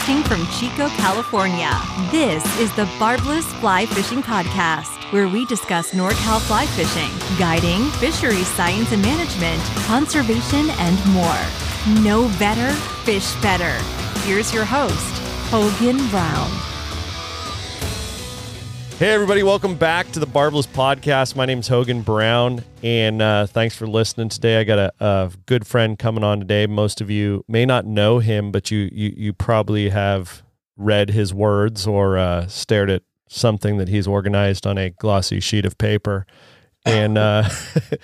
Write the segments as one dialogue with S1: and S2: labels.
S1: Broadcasting from Chico, California, this is the Barbless Fly Fishing Podcast, where we discuss NorCal fly fishing, guiding, fisheries science and management, conservation, and more. Know better, fish better. Here's your host, Hogan Brown.
S2: Hey, everybody, welcome back to the Barbless Podcast. My name is Hogan Brown, and uh, thanks for listening today. I got a, a, good friend coming on today. Most of you may not know him, but you you, you probably have read his words or uh, stared at something that he's organized on a glossy sheet of paper. And uh,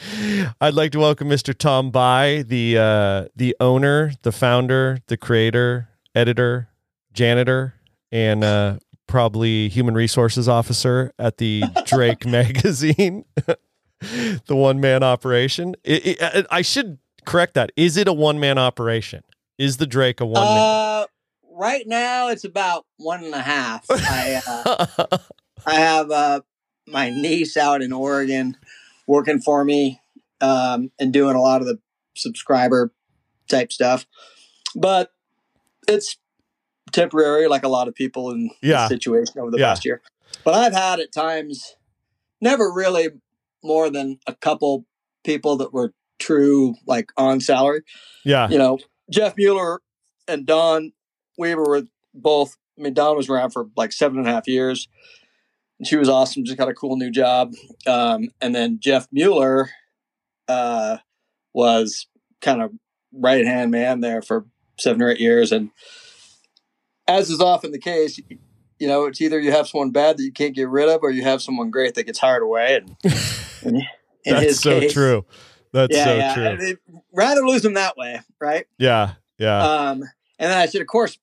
S2: I'd like to welcome Mr. Tom Bie, the uh, the owner, the founder, the creator, editor, janitor, and uh, probably human resources officer at the Drake magazine, the one man operation. It, it, I should correct that. Is it a one man operation? Is the Drake a one man?
S3: Uh, right now, it's about one and a half. I, uh, I have uh, my niece out in Oregon working for me um, and doing a lot of the subscriber type stuff. But it's temporary, like a lot of people in
S2: yeah.
S3: the situation over the
S2: Yeah.
S3: past year. But I've had at times never really more than a couple people that were true, like on salary.
S2: yeah.
S3: You know, Jeff Mueller and Don Weaver were both. I mean, Don was around for like seven and a half years. And she was awesome. Just got a cool new job. Um, and then Jeff Mueller uh, was kind of right hand man there for seven or eight years. And as is often the case, you know, it's either you have someone bad that you can't get rid of, or you have someone great that gets hired away. And, and
S2: That's so
S3: case-
S2: true. That's
S3: yeah,
S2: so
S3: yeah.
S2: true.
S3: And they'd rather lose them that way, right?
S2: yeah. Yeah.
S3: Um, and then I should, of course,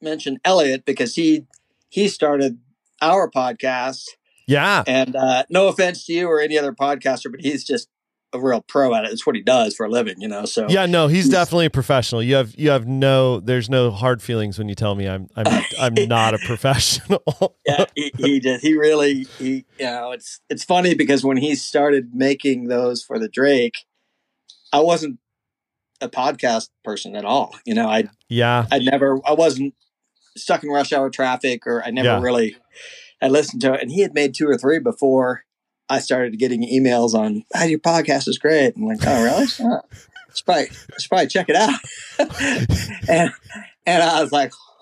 S3: mention Elliot because he he started our podcast.
S2: yeah.
S3: And uh, no offense to you or any other podcaster, but he's just a real pro at it. It's what he does for a living, you know. So
S2: Yeah, no, he's
S3: He's-
S2: definitely a professional. You have you have no there's no hard feelings when you tell me I'm I'm I'm not a professional.
S3: yeah, he, he just he really he you know it's it's funny because when he started making those for the Drake, I wasn't a podcast person at all. You know, I
S2: yeah.
S3: I never I wasn't stuck in rush hour traffic or I never
S2: Yeah.
S3: really I listened to it and he had made two or three before I started getting emails on oh, your podcast is great. I'm like, oh really? Oh, I should probably, I should probably check it out. and and I was like,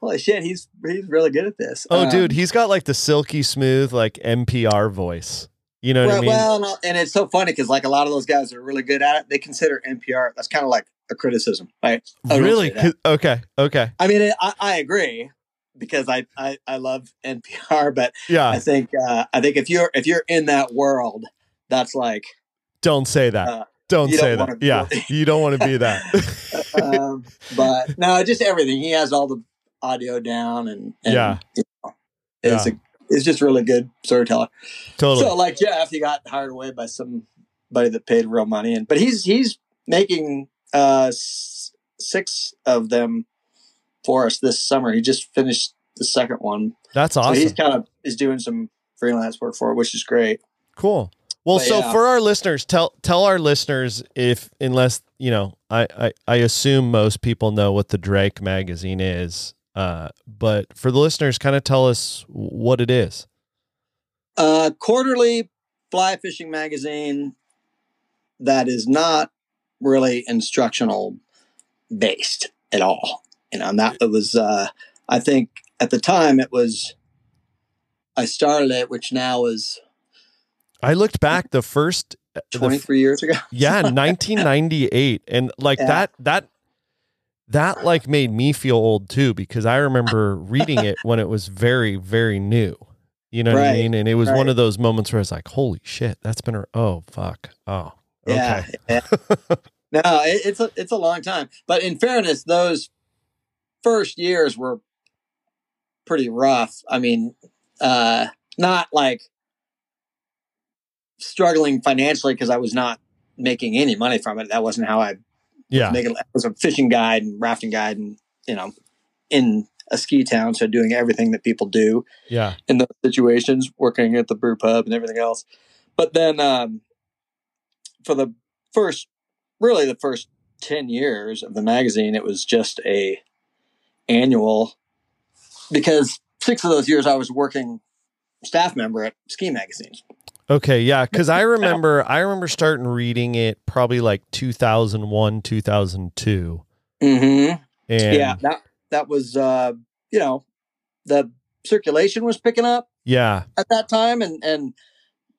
S3: holy shit, he's he's really good at this.
S2: Oh,
S3: Um,
S2: dude, he's got like the silky smooth like NPR voice. You know what I
S3: Well,
S2: mean?
S3: well, no, and it's so funny because like a lot of those guys are really good at it, they consider NPR. That's kind of like a criticism, right? Oh,
S2: really? Okay. Okay.
S3: I mean, I, I agree because I, I I love NPR, but yeah, I
S2: Yeah.
S3: think uh, I think if you're if you're in that world, that's like,
S2: Don't say that.
S3: uh,
S2: don't say
S3: don't
S2: that. yeah. You don't want to be that.
S3: um, but no, just everything. He has all the audio down, and, and
S2: Yeah.
S3: you know, it's a, it's just really good storyteller.
S2: totally.
S3: So like Jeff, he got hired away by somebody that paid real money, and but he's he's making uh s- six of them for us this summer. He just finished the second one,
S2: That's
S3: so
S2: awesome.
S3: he's kind of is doing some freelance work for it, which is great.
S2: Cool. Well,
S3: But
S2: so
S3: yeah.
S2: for our listeners, tell tell our listeners if unless you know, I, I I assume most people know what the Drake magazine is, uh, but for the listeners, kind of tell us what it is.
S3: Uh, quarterly fly fishing magazine that is not really instructional based at all. And that it was. Uh, I think at the time it was. I started it, which now is
S2: I looked back the first, the
S3: 23 years ago.
S2: yeah, 1998, and like
S3: Yeah.
S2: that that that like made me feel old too because I remember reading it when it was very very new. You know what I mean? And it was one of those moments where I was like, "Holy shit, that's been a oh fuck oh
S3: Yeah,
S2: okay
S3: yeah. no, it, it's a it's a long time. But in fairness, those first years were pretty rough. I mean, uh, not like struggling financially because I was not making any money from it. That wasn't how I
S2: yeah
S3: it. I was a fishing guide and rafting guide, and you know, in a ski town, so doing everything that people do
S2: yeah
S3: in those situations, working at the brew pub and everything else. But then um, for the first, really the first 10 years of the magazine, it was just a annual because six of those years I was working staff member at ski magazines.
S2: Okay, yeah, because I remember I remember starting reading it probably like 2001, 2002.
S3: Mm-hmm.
S2: And
S3: Yeah, that that was uh, you know the circulation was picking up
S2: yeah,
S3: at that time, and and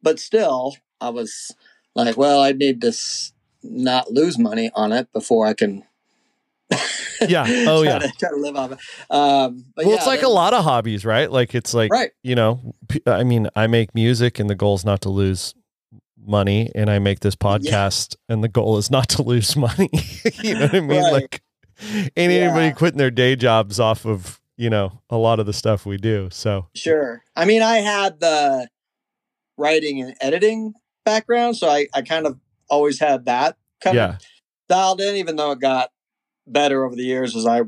S3: but still I was like, well, I need to s- not lose money on it before I can.
S2: Yeah. Oh, yeah.
S3: To, try to live off it. Um, but
S2: well,
S3: yeah,
S2: it's like a lot of hobbies, right? Like it's like
S3: Right.
S2: you know, I mean, I make music, and the goal is not to lose money, and I make this podcast, and the goal is not to lose money. you know what I mean?
S3: Right.
S2: Like, ain't anybody
S3: Yeah.
S2: quitting their day jobs off of you know a lot of the stuff we do. So
S3: Sure. I mean, I had the writing and editing background, so I, I kind of always had that kind
S2: yeah,
S3: of dialed in, even though it got better over the years as I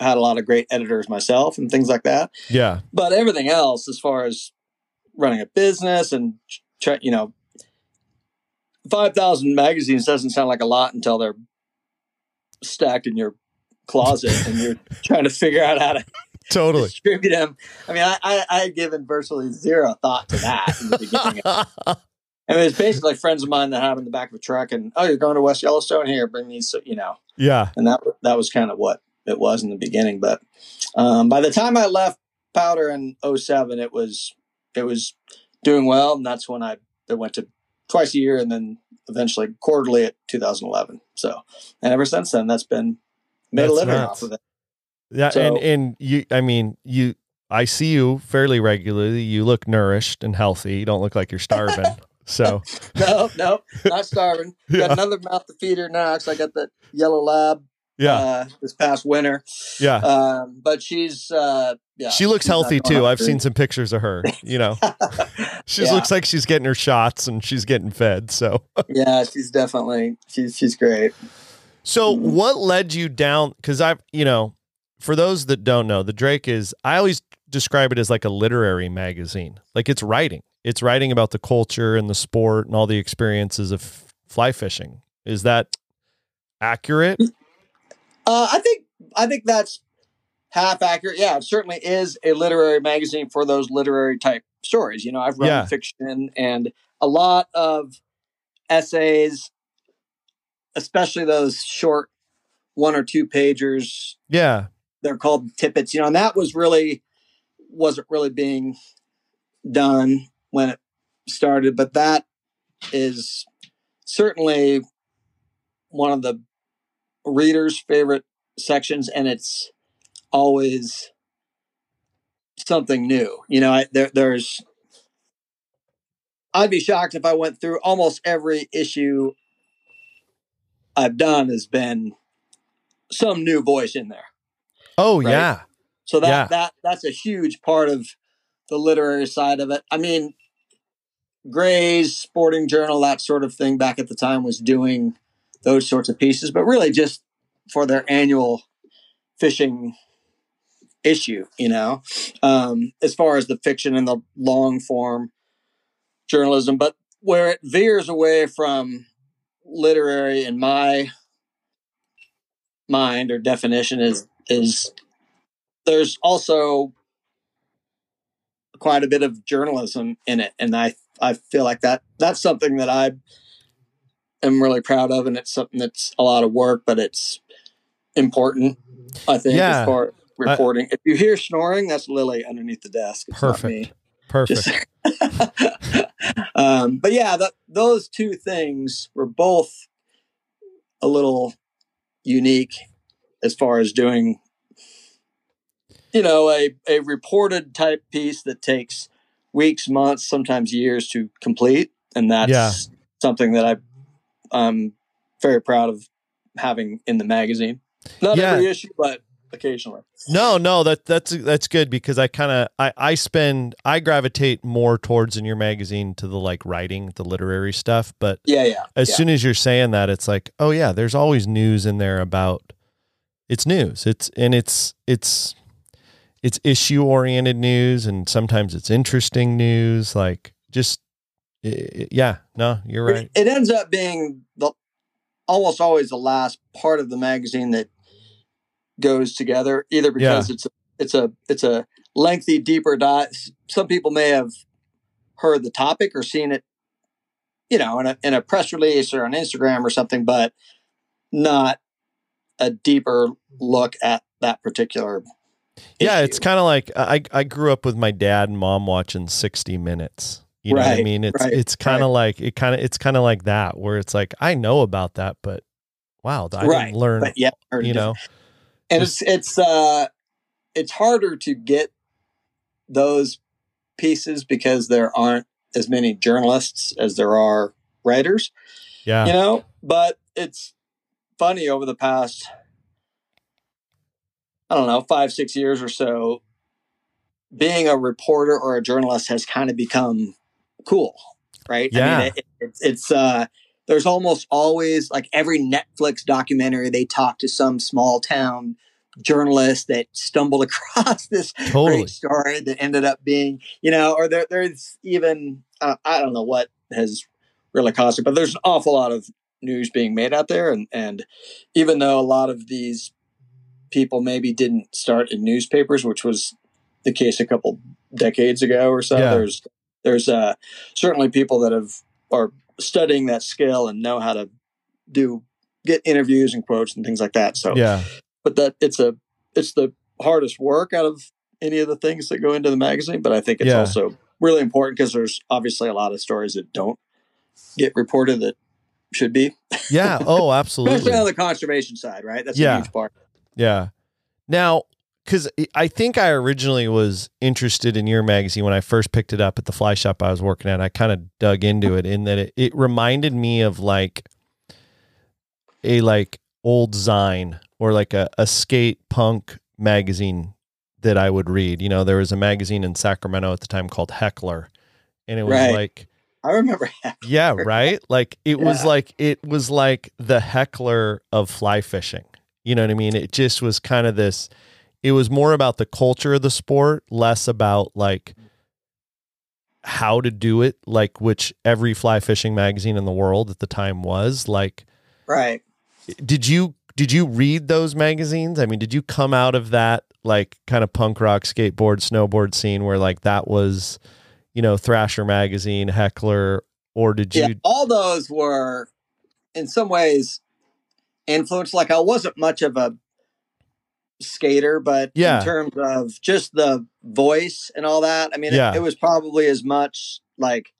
S3: had a lot of great editors myself and things like that.
S2: yeah,
S3: But everything else, as far as running a business and you know, five thousand magazines doesn't sound like a lot until they're stacked in your closet and you're trying to figure out how to
S2: totally.
S3: distribute them. I mean, I, I, I had given virtually zero thought to that in the beginning. I mean, it's basically like friends of mine that have in the back of a truck, and oh, you're going to West Yellowstone here, bring these, so- you know,
S2: yeah,
S3: and that that was kind of what it was in the beginning. But um, by the time I left Powder in 07, it was it was doing well, and that's when I it went to twice a year, and then eventually quarterly at 2011. So, and ever since then, that's been made
S2: That's
S3: a living
S2: nuts.
S3: off of it.
S2: Yeah, and and you, I mean, you, I see you fairly regularly. You look nourished and healthy. You don't look like you're starving. so
S3: No, no, not starving.
S2: Yeah.
S3: Got another mouth to feed her now. I got that yellow lab
S2: yeah,
S3: uh, this past winter.
S2: yeah.
S3: Um, but she's uh, yeah,
S2: she looks healthy too. I've seen some pictures of her. You know, she
S3: Yeah.
S2: looks like she's getting her shots and she's getting fed. So,
S3: yeah, she's definitely she's she's great.
S2: so
S3: Mhm.
S2: what led you down? Because I've, you know, for those that don't know, the Drake is. I always describe it as like a literary magazine. Like it's writing. It's writing about the culture and the sport and all the experiences of fly fishing. Is that accurate?
S3: Uh, I think I think that's half accurate. Yeah, it certainly is a literary magazine for those literary type stories. You know, I've run
S2: Yeah.
S3: fiction and a lot of essays, especially those short one or two pagers
S2: Yeah.
S3: they're called tippets, you know, and that was really wasn't really being done when it started, but that is certainly one of the readers' favorite sections, and it's always something new. You know, I, there, there's. I'd be shocked if I went through almost every issue I've done has been some new voice in there.
S2: Oh
S3: Right.
S2: yeah.
S3: So that
S2: Yeah.
S3: that that's a huge part of the literary side of it. I mean, Gray's Sporting Journal, that sort of thing, back at the time was doing those sorts of pieces, but really just for their annual fishing issue, you know, um, as far as the fiction and the long form journalism. But where it veers away from literary in my mind or definition is is there's also quite a bit of journalism in it and i i feel like that that's something that i am really proud of and it's something that's a lot of work but it's important i think
S2: Yeah.
S3: as far as reporting if you hear snoring that's lily underneath the desk it's not me.
S2: Perfect. Perfect.
S3: Just- um, but yeah, th those two things were both a little unique as far as doing, you know, a, a reported type piece that takes weeks, months, sometimes years to complete. And that's
S2: Yeah.
S3: something that I, I'm very proud of having in the magazine. Not
S2: Yeah.
S3: every issue, but occasionally.
S2: No, no, that that's that's good because I kind of I I spend I gravitate more towards in your magazine to the like writing, the literary stuff, but
S3: Yeah, yeah.
S2: as
S3: yeah.
S2: soon as you're saying that it's like, oh yeah, there's always news in there about it's news. It's and it's it's it's issue oriented news and sometimes it's interesting news like just yeah, no, you're right.
S3: It, ends up being the almost always the last part of the magazine that goes together either because it's a, it's a it's a lengthy deeper dive some people may have heard the topic or seen it you know in a, in a press release or on instagram or something but not a deeper look at that particular
S2: yeah it's kind of like I, I grew up with my dad and mom watching 60 minutes. You know what i mean? It's
S3: right,
S2: it's kind of
S3: right.
S2: like it kind of it's kind of like that where it's like i know about that but wow i didn't learn
S3: but yeah
S2: you know?
S3: and it's it's uh it's harder to get those pieces because there aren't as many journalists as there are writers
S2: yeah.
S3: you know? But it's funny over the past i don't know five six years or so being a reporter or a journalist has kind of become cool right i
S2: Yeah.
S3: mean it, it's it's uh there's almost always like every netflix documentary they talk to some small town journalist that stumbled across this
S2: totally
S3: great story that ended up being, you know, or there, there's even, uh, I don't know what has really caused it, but there's an awful lot of news being made out there. And, and even though a lot of these people maybe didn't start in newspapers, which was the case a couple decades ago or so,
S2: Yeah.
S3: there's, there's uh, certainly people that have, are studying that skill and know how to do, get interviews and quotes and things like that. So,
S2: yeah
S3: but that it's a it's the hardest work out of any of the things that go into the magazine but i think it's
S2: Yeah.
S3: also really important because there's obviously a lot of stories that don't get reported that should be
S2: yeah oh absolutely.
S3: especially on the conservation side right that's
S2: Yeah.
S3: a huge part
S2: Yeah. Now, because I think I originally was interested in your magazine when I first picked it up at the fly shop I was working at. I kind of dug into it in that it, it reminded me of like a like old Zine or like a, a skate punk magazine that I would read. You know, there was a magazine in Sacramento at the time called Heckler. And it was
S3: Right.
S2: like
S3: i remember Heckler.
S2: yeah, right? Like it was like it was like the heckler of fly fishing. You know what I mean? It just was kind of this it was more about the culture of the sport, less about like how to do it, like which every fly fishing magazine in the world at the time was. Like
S3: right
S2: did you did you read those magazines? I mean, did you come out of that like kind of punk rock skateboard snowboard scene where like that was, you know, Thrasher magazine, Heckler, or did you
S3: yeah all those were in some ways influenced like i wasn't much of a skater but
S2: Yeah.
S3: in terms of just the voice and all that i mean
S2: Yeah.
S3: it, it was probably as much like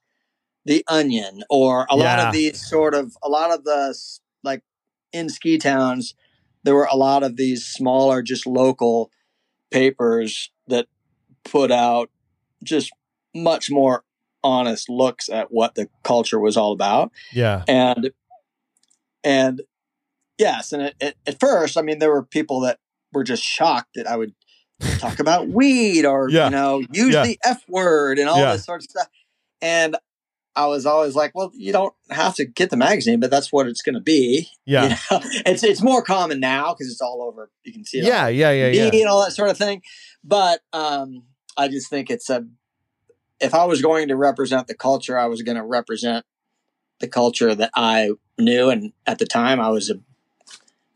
S3: the onion or a lot of these sort of a lot of the like in ski towns there were a lot of these smaller just local papers that put out just much more honest looks at what the culture was all about
S2: Yeah.
S3: and and yes and it, it, at first i mean there were people that were just shocked that i would talk about weed or
S2: Yeah.
S3: you know use
S2: Yeah.
S3: the f word and all
S2: Yeah.
S3: this sort of stuff and i was always like well you don't have to get the magazine but that's what it's going to be
S2: Yeah.
S3: You know? it's it's more common now because it's all over you can see it
S2: Yeah. Yeah. Yeah. Yeah.
S3: and all that sort of thing but um i just think it's a if i was going to represent the culture i was going to represent the culture that i knew and at the time i was a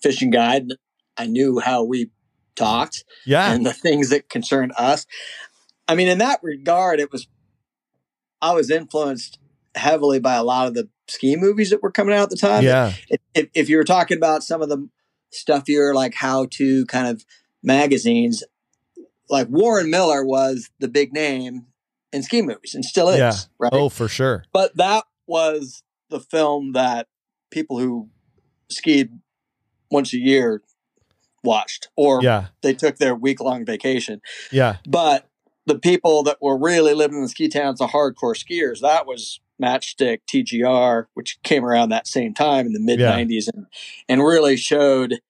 S3: fishing guide i knew how we talked
S2: Yeah.
S3: and the things that concerned us i mean in that regard it was i was influenced heavily by a lot of the ski movies that were coming out at the time
S2: Yeah.
S3: if, if, you were talking about some of the stuffier like how to kind of magazines like warren miller was the big name in ski movies and still is
S2: Yeah.
S3: right
S2: Oh, for sure.
S3: but that was the film that people who skied once a year watched or
S2: Yeah.
S3: they took their week long vacation
S2: Yeah.
S3: but the people that were really living in the ski towns, the hardcore skiers, that was Matchstick, TGR, which came around that same time in the mid '90s, and and really showed,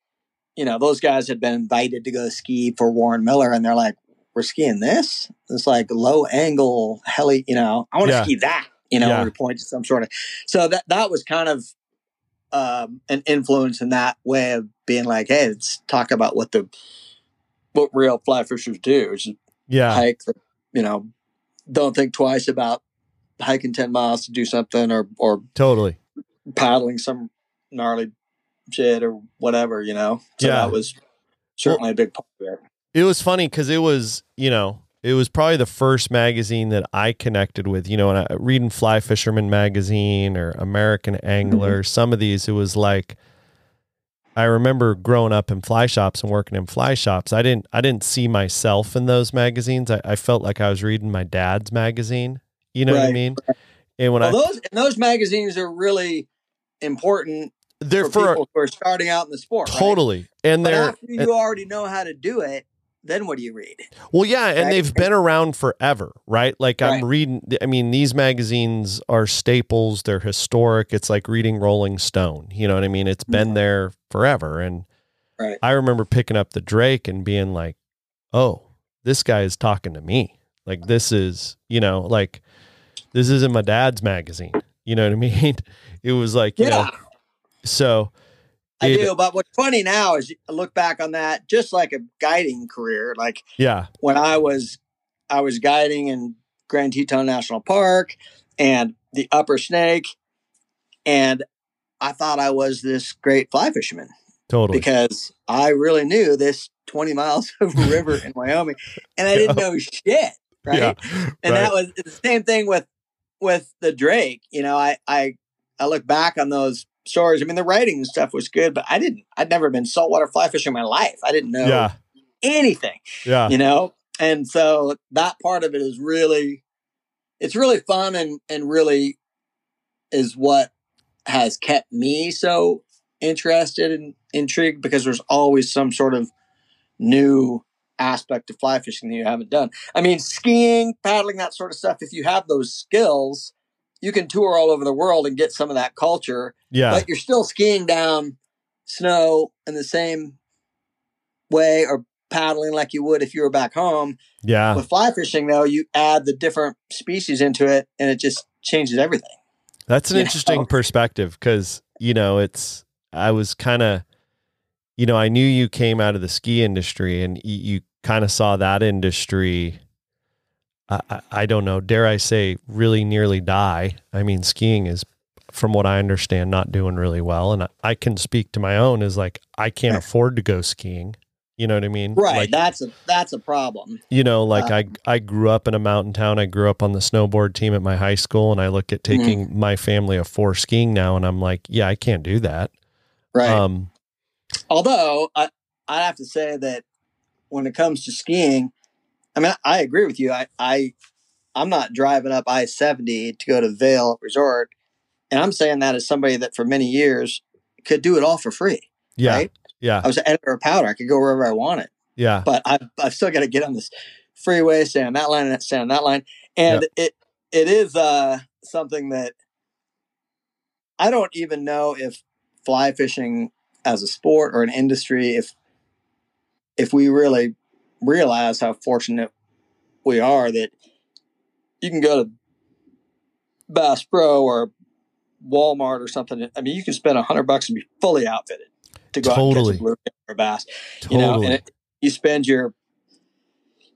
S3: you know, those guys had been invited to go ski for Warren Miller, and they're like, "We're skiing this. It's like low angle heli, you know. I want to
S2: Yeah.
S3: ski that, you know."
S2: Yeah.
S3: Point to some sort of. So that that was kind of um, an influence in that way of being like, "Hey, let's talk about what the what real fly fishers do." It's
S2: Yeah.
S3: hike you know don't think twice about hiking 10 miles to do something or or
S2: Totally.
S3: paddling some gnarly shit or whatever you know so
S2: Yeah.
S3: that was certainly a big part of it.
S2: It was funny because it was, you know, it was probably the first magazine that I connected with. You know, when I reading Fly Fisherman magazine or American Angler, mm-hmm. some of these, it was like I remember growing up in fly shops and working in fly shops. I didn't I didn't see myself in those magazines. I, I felt like I was reading my dad's magazine. You know what I mean? And when
S3: Well,
S2: I
S3: those and those magazines are really important
S2: they're
S3: for,
S2: for,
S3: people who are starting out in the sport. right?
S2: totally, and
S3: But
S2: they're
S3: after you already know how to do it, then what do you read?
S2: Well, yeah, and
S3: Right.
S2: they've been around forever, right? Like I'm reading. I mean, these magazines are staples. They're historic. It's like reading Rolling Stone. You know what I mean? It's been
S3: Mhm.
S2: there forever. And
S3: Right.
S2: I remember picking up the Drake and being like, "Oh, this guy is talking to me. Like this is, you know, like this isn't my dad's magazine. You know what I mean? It was like, you
S3: Yeah,
S2: know, so
S3: I do. But what's funny now is you look back on that, just like a guiding career. Like
S2: yeah,
S3: when I was, I was guiding in Grand Teton National Park and the Upper Snake, and I thought I was this great fly fisherman
S2: totally.
S3: because I really knew this 20 miles of river in Wyoming, and I didn't know shit. Right.
S2: Yeah,
S3: and
S2: right.
S3: that was the same thing with with the Drake. You know, I I I look back on those stories. I mean, the writing and stuff was good, but I didn't. I'd never been saltwater fly fishing in my life. I didn't know
S2: yeah,
S3: anything.
S2: yeah,
S3: You know, and so that part of it is really, it's really fun and and really is what has kept me so interested and intrigued because there's always some sort of new aspect of fly fishing that you haven't done. I mean, skiing, paddling, that sort of stuff. If you have those skills, you can tour all over the world and get some of that culture,
S2: yeah,
S3: but you're still skiing down snow in the same way or paddling like you would if you were back home.
S2: yeah.
S3: With fly fishing, though, you add the different species into it and it just changes everything.
S2: That's an
S3: you
S2: interesting
S3: know?
S2: perspective because, you know, it's, I was kind of, you know, I knew you came out of the ski industry and y- you kind of saw that industry, I, I don't know, dare I say, really nearly die. I mean, skiing is, from what I understand, not doing really well. And I, I can speak to my own is like, I can't afford to go skiing. You know what I mean?
S3: Right.
S2: Like,
S3: that's a that's a problem.
S2: you know like
S3: Uh,
S2: i i grew up in a mountain town i grew up on the snowboard team at my high school and i look at
S3: Mm-hmm.
S2: taking my family of four skiing now and i'm like yeah i can't do that
S3: Right.
S2: um
S3: Although I I have to say that when it comes to skiing, I mean I agree with you. I I I'm not driving up I seventy to go to Vail Resort, and I'm saying that as somebody that for many years could do it all for free.
S2: yeah
S3: Right?
S2: yeah
S3: I was an editor of Powder. I could go wherever I wanted,
S2: yeah
S3: but I've I've still got to get on this freeway, stay on that line, and stay on that line, and it it is uh something that I don't even know if fly fishing as a sport or an industry if if we really realize how fortunate we are that you can go to Bass Pro or Walmart or something. I mean, you can spend a hundred bucks and be fully outfitted to go out and catch a blue or a bass.
S2: totally
S3: You know, and it, you spend your,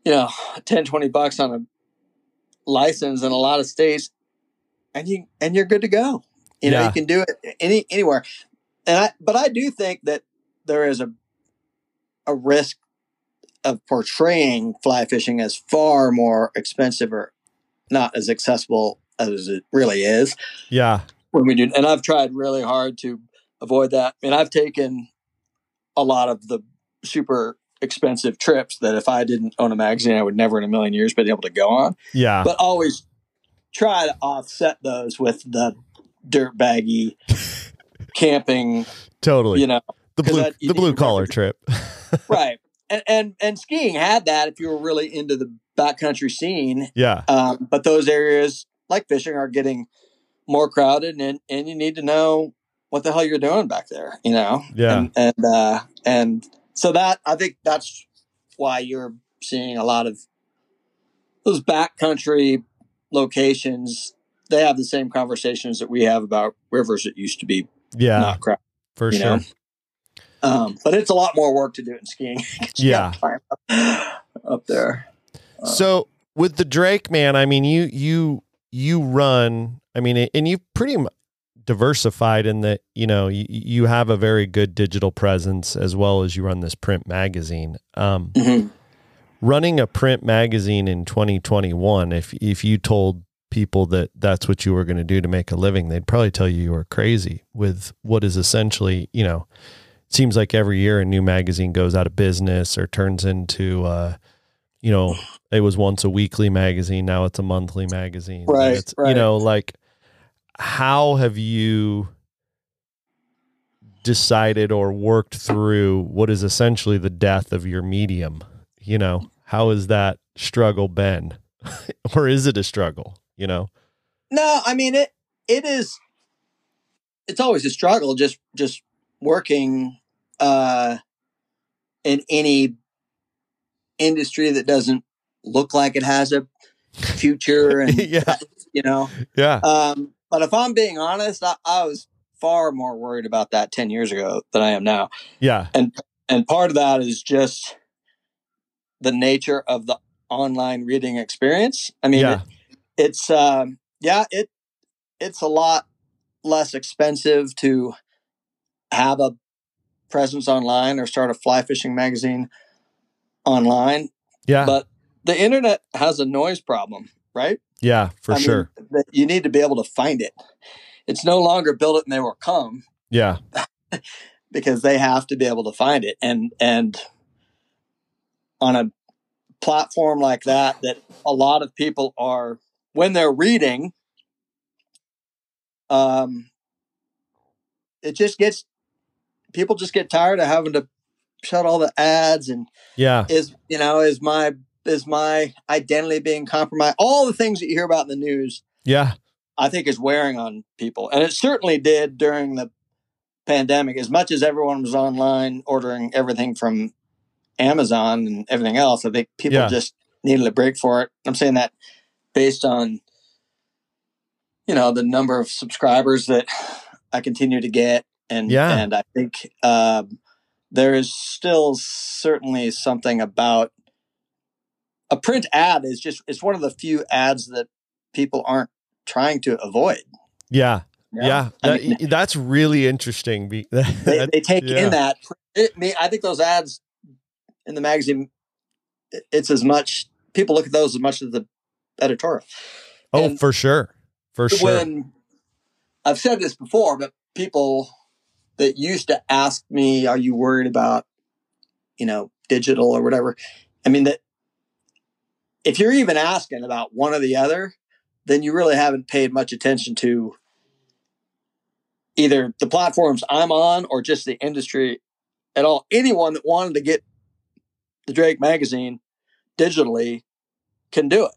S3: you know, 10, 20 bucks on a license in a lot of states and you, and you're good to go. You know, you can do it any, anywhere. And I, but I do think that there is a, a risk of portraying fly fishing as far more expensive or not as accessible as it really is
S2: yeah
S3: when we do and i've tried really hard to avoid that. And i've taken a lot of the super expensive trips that if i didn't own a magazine i would never in a million years been able to go on.
S2: Yeah.
S3: But always try to offset those with the dirt baggy camping
S2: totally.
S3: you know
S2: the blue
S3: that-
S2: the blue collar trip.
S3: Right. And and and skiing had that if you were really into the backcountry scene.
S2: Yeah.
S3: Um, but those areas like fishing are getting more crowded and and you need to know what the hell you're doing back there you know
S2: Yeah.
S3: and and, uh, and so that i think that's why you're seeing a lot of those backcountry locations they have the same conversations that we have about rivers that used to be
S2: yeah
S3: not crowded
S2: for sure
S3: know? um, but it's a lot more work to do in skiing
S2: Yeah.
S3: up, up there
S2: So with the Drake man, I mean, you you you run. I mean, and you've pretty. diversified in that you know you, you have a very good digital presence as well as you run this print magazine. Um,
S3: Mhm.
S2: Running a print magazine in 2021, if if you told people that that's what you were going to do to make a living, they'd probably tell you you were crazy. With what is essentially, you know, it seems like every year a new magazine goes out of business or turns into, uh, you know, it was once a weekly magazine, now it's a monthly magazine.
S3: Right,
S2: It's, You know, like how have you decided or worked through what is essentially the death of your medium? You know, how has that struggle been? or is it a struggle? You know?
S3: No, I mean it. It is. It's always a struggle. Just just working uh, in any industry that doesn't look like it has a future, and
S2: yeah.
S3: you know.
S2: Yeah.
S3: Um, but if I'm being honest, I, I was far more worried about that ten years ago than I am now,
S2: Yeah.
S3: and and part of that is just the nature of the online reading experience. I mean,
S2: Yeah.
S3: it's um yeah it it's a lot less expensive to have a presence online or start a fly fishing magazine online
S2: Yeah.
S3: but the internet has a noise problem right
S2: yeah, for
S3: I
S2: sure.
S3: that you need to be able to find it it's no longer build it and they will come
S2: yeah.
S3: because they have to be able to find it and and on a platform like that that a lot of people are when they're reading um it just gets people just get tired of having to shut all the ads and
S2: Yeah.
S3: is you know is my is my identity being compromised all the things that you hear about in the news
S2: Yeah.
S3: I think is wearing on people. And it certainly did during the pandemic. As much as everyone was online ordering everything from Amazon and everything else, I think people
S2: Yeah.
S3: just needed a break for it. I'm saying that based on, you know, the number of subscribers that I continue to get. And,
S2: Yeah.
S3: and I think um, there is still certainly something about a print ad is just, it's one of the few ads that people aren't trying to avoid.
S2: Yeah. Yeah. That-
S3: mean-
S2: that's really interesting. Be-
S3: They, they take
S2: Yeah.
S3: in that. It, me, I think those ads in the magazine, it- it's as much people look at those as much as the editorial.
S2: oh,
S3: and
S2: for sure. For sure.
S3: When I've said this before, but people that used to ask me, "Are you worried about, you know, digital or whatever?" I mean that if you're even asking about one or the other, then you really haven't paid much attention to either the platforms I'm on or just the industry at all. Anyone that wanted to get the Drake magazine digitally can do it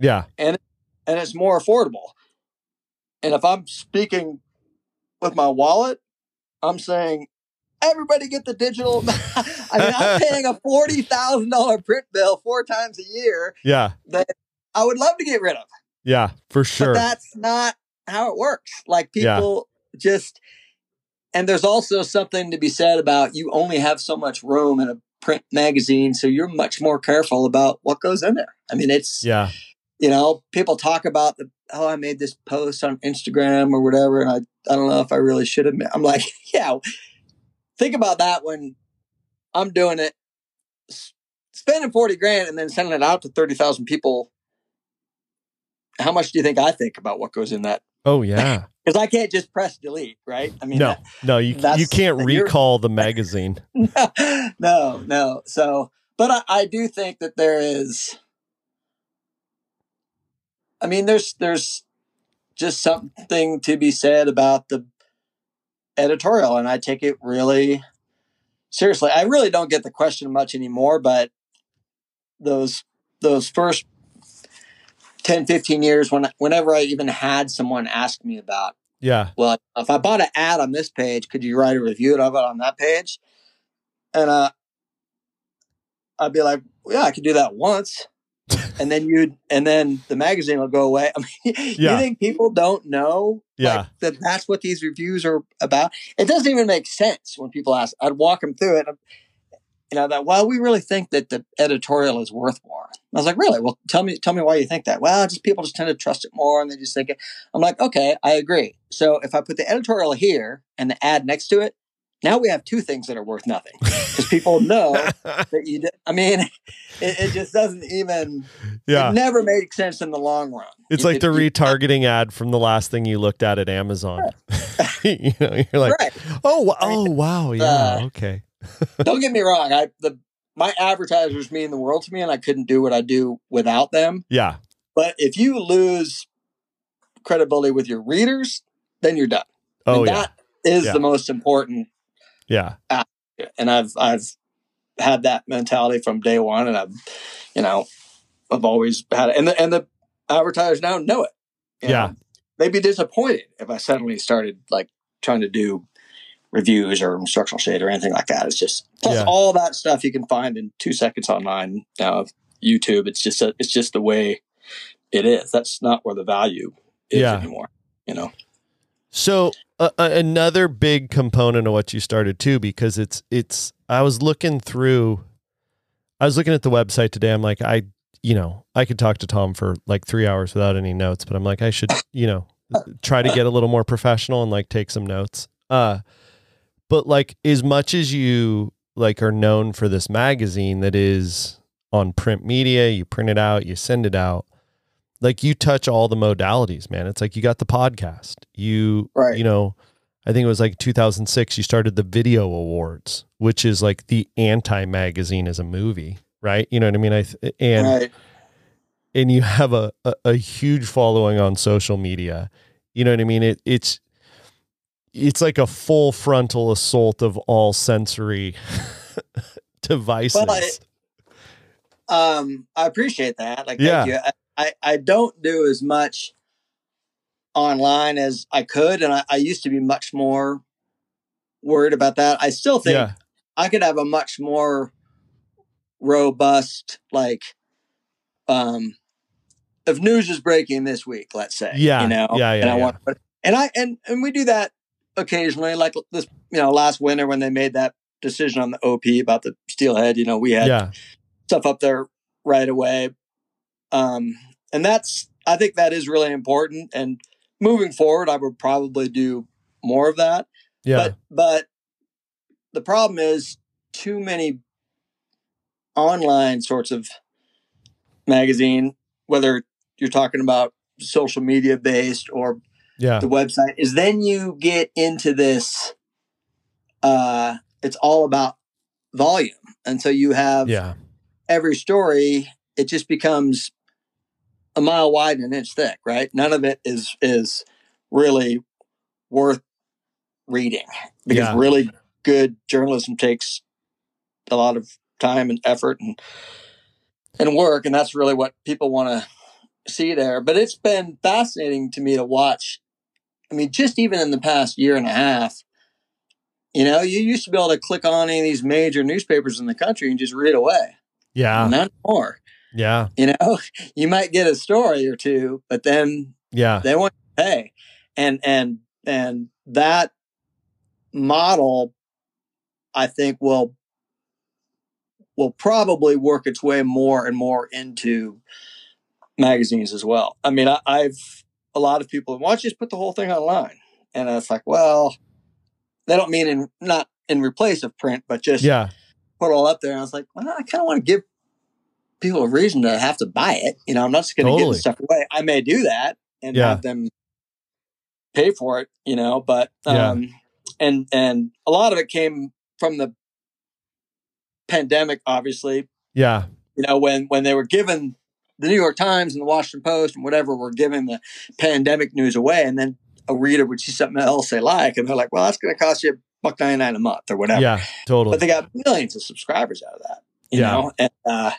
S2: yeah.
S3: and and it's more affordable. And if I'm speaking with my wallet, I'm saying everybody get the digital. I mean, I'm paying a forty thousand dollar print bill four times a year
S2: Yeah.
S3: that I would love to get rid of,
S2: Yeah. For sure.
S3: but that's not how it works. Like
S2: Yeah.
S3: people just, and there's also something to be said about you only have so much room in a print magazine, so you're much more careful about what goes in there. I mean, it's
S2: yeah.
S3: you know, people talk about the oh, I made this post on Instagram or whatever, and I I don't know if I really should have. I'm like, yeah, think about that when I'm doing it, spending forty grand and then sending it out to thirty thousand people. How much do you think I think about what goes in that?
S2: Oh, yeah.
S3: Because I can't just press delete, right? I mean,
S2: no, no, you, you can't recall the magazine.
S3: that- no, no. So, but I, I do think that there is. I mean, there's there's just something to be said about the editorial, and I take it really seriously. I really don't get the question much anymore, but those those first 10, 15 years when whenever I even had someone ask me about
S2: Yeah.
S3: well, if I bought an ad on this page, could you write a review of it on that page? And uh, I'd be like, yeah, I could do that once. And then you'd, and then the magazine will go away. I mean,
S2: Yeah.
S3: you think people don't know
S2: Yeah.
S3: like, that that's what these reviews are about? It doesn't even make sense when people ask. I'd walk them through it. you know, that well, we really think that the editorial is worth more. I was like, really? Well, tell me, tell me why you think that. Well, just people just tend to trust it more, and they just think it. I'm like, okay, I agree. So if I put the editorial here and the ad next to it, now we have two things that are worth nothing because people know that you. Did, I mean, it, it, just doesn't even.
S2: Yeah,
S3: it never made sense in the long run.
S2: It's like the retargeting ad from the last thing you looked at at Amazon. you know, you're like, right. oh, oh, wow, yeah, uh, okay.
S3: don't get me wrong. I the my advertisers mean the world to me, and I couldn't do what I do without them.
S2: Yeah,
S3: but if you lose credibility with your readers, then you're done.
S2: Oh,
S3: and
S2: yeah.
S3: That is
S2: yeah.
S3: the most important
S2: yeah.
S3: Uh, and I've I've had that mentality from day one, and I've you know I've always had it, and the and the advertisers now know it.
S2: yeah.
S3: Know? They'd be disappointed if I suddenly started like trying to do reviews or instructional shade or anything like that. It's just plus
S2: Yeah.
S3: all that stuff you can find in two seconds online now. Of YouTube. It's just a, it's just the way it is. That's not where the value is
S2: Yeah.
S3: anymore. You know.
S2: So another big component of what you started too, because it's it's. I was looking through. I was looking at the website today. I'm like, I, you know, I could talk to Tom for like three hours without any notes, but I'm like, I should, you know, try to get a little more professional and like take some notes. Uh, but like as much as you like are known for this magazine that is on print media, you print it out, you send it out like you touch all the modalities, man. It's like you got the podcast. You
S3: Right.
S2: you know, I think it was like 2006 you started the Video Awards, which is like the anti-magazine as a movie, right? You know what I mean? I th- and
S3: right.
S2: and you have a, a a huge following on social media. You know what I mean? It it's it's like a full frontal assault of all sensory devices.
S3: Well, I- um i appreciate that like
S2: Yeah.
S3: thank you I, I i don't do as much online as i could and I, I used to be much more worried about that i still think
S2: yeah.
S3: i could have a much more robust like um if news is breaking this week let's say
S2: Yeah.
S3: you know
S2: Yeah, yeah,
S3: and i
S2: yeah.
S3: want and i and and we do that occasionally like this you know last winter when they made that decision on the op about the steelhead you know we had
S2: Yeah.
S3: stuff up there right away. Um, and that's, I think that is really important. And moving forward, I would probably do more of that.
S2: Yeah.
S3: But, but the problem is too many online sorts of magazine, whether you're talking about social media based or
S2: yeah.
S3: the website, is then you get into this, uh, it's all about volume. And so you have,
S2: Yeah.
S3: every story, it just becomes a mile wide and an inch thick, right? None of it is is really worth reading because
S2: Yeah.
S3: really good journalism takes a lot of time and effort and and work, and that's really what people want to see there. But it's been fascinating to me to watch. I mean, just even in the past year and a half, you know, you used to be able to click on any of these major newspapers in the country and just read away.
S2: Yeah.
S3: Not more.
S2: Yeah.
S3: You know, you might get a story or two, but then
S2: Yeah.
S3: they want to pay, and and and that model, I think will will probably work its way more and more into magazines as well. I mean, I, I've a lot of people why don't you just put the whole thing online, and it's like, well, they don't mean in not in replace of print, but just
S2: Yeah.
S3: put it all up there. And I was like, well, I kind of want to give people a reason to have to buy it. You know, I'm not just going to
S2: Totally.
S3: give the stuff away. I may do that and
S2: Yeah.
S3: have them pay for it, you know, but,
S2: Yeah.
S3: um, and, and a lot of it came from the pandemic, obviously,
S2: Yeah.
S3: you know, when, when they were given the New York Times and the Washington Post and whatever were giving the pandemic news away. And then a reader would see something else they like. And they're like, well, that's going to cost you a buck 99 a month or whatever
S2: Yeah. Totally.
S3: but they got millions of subscribers out of that. You
S2: Yeah.
S3: know, and uh,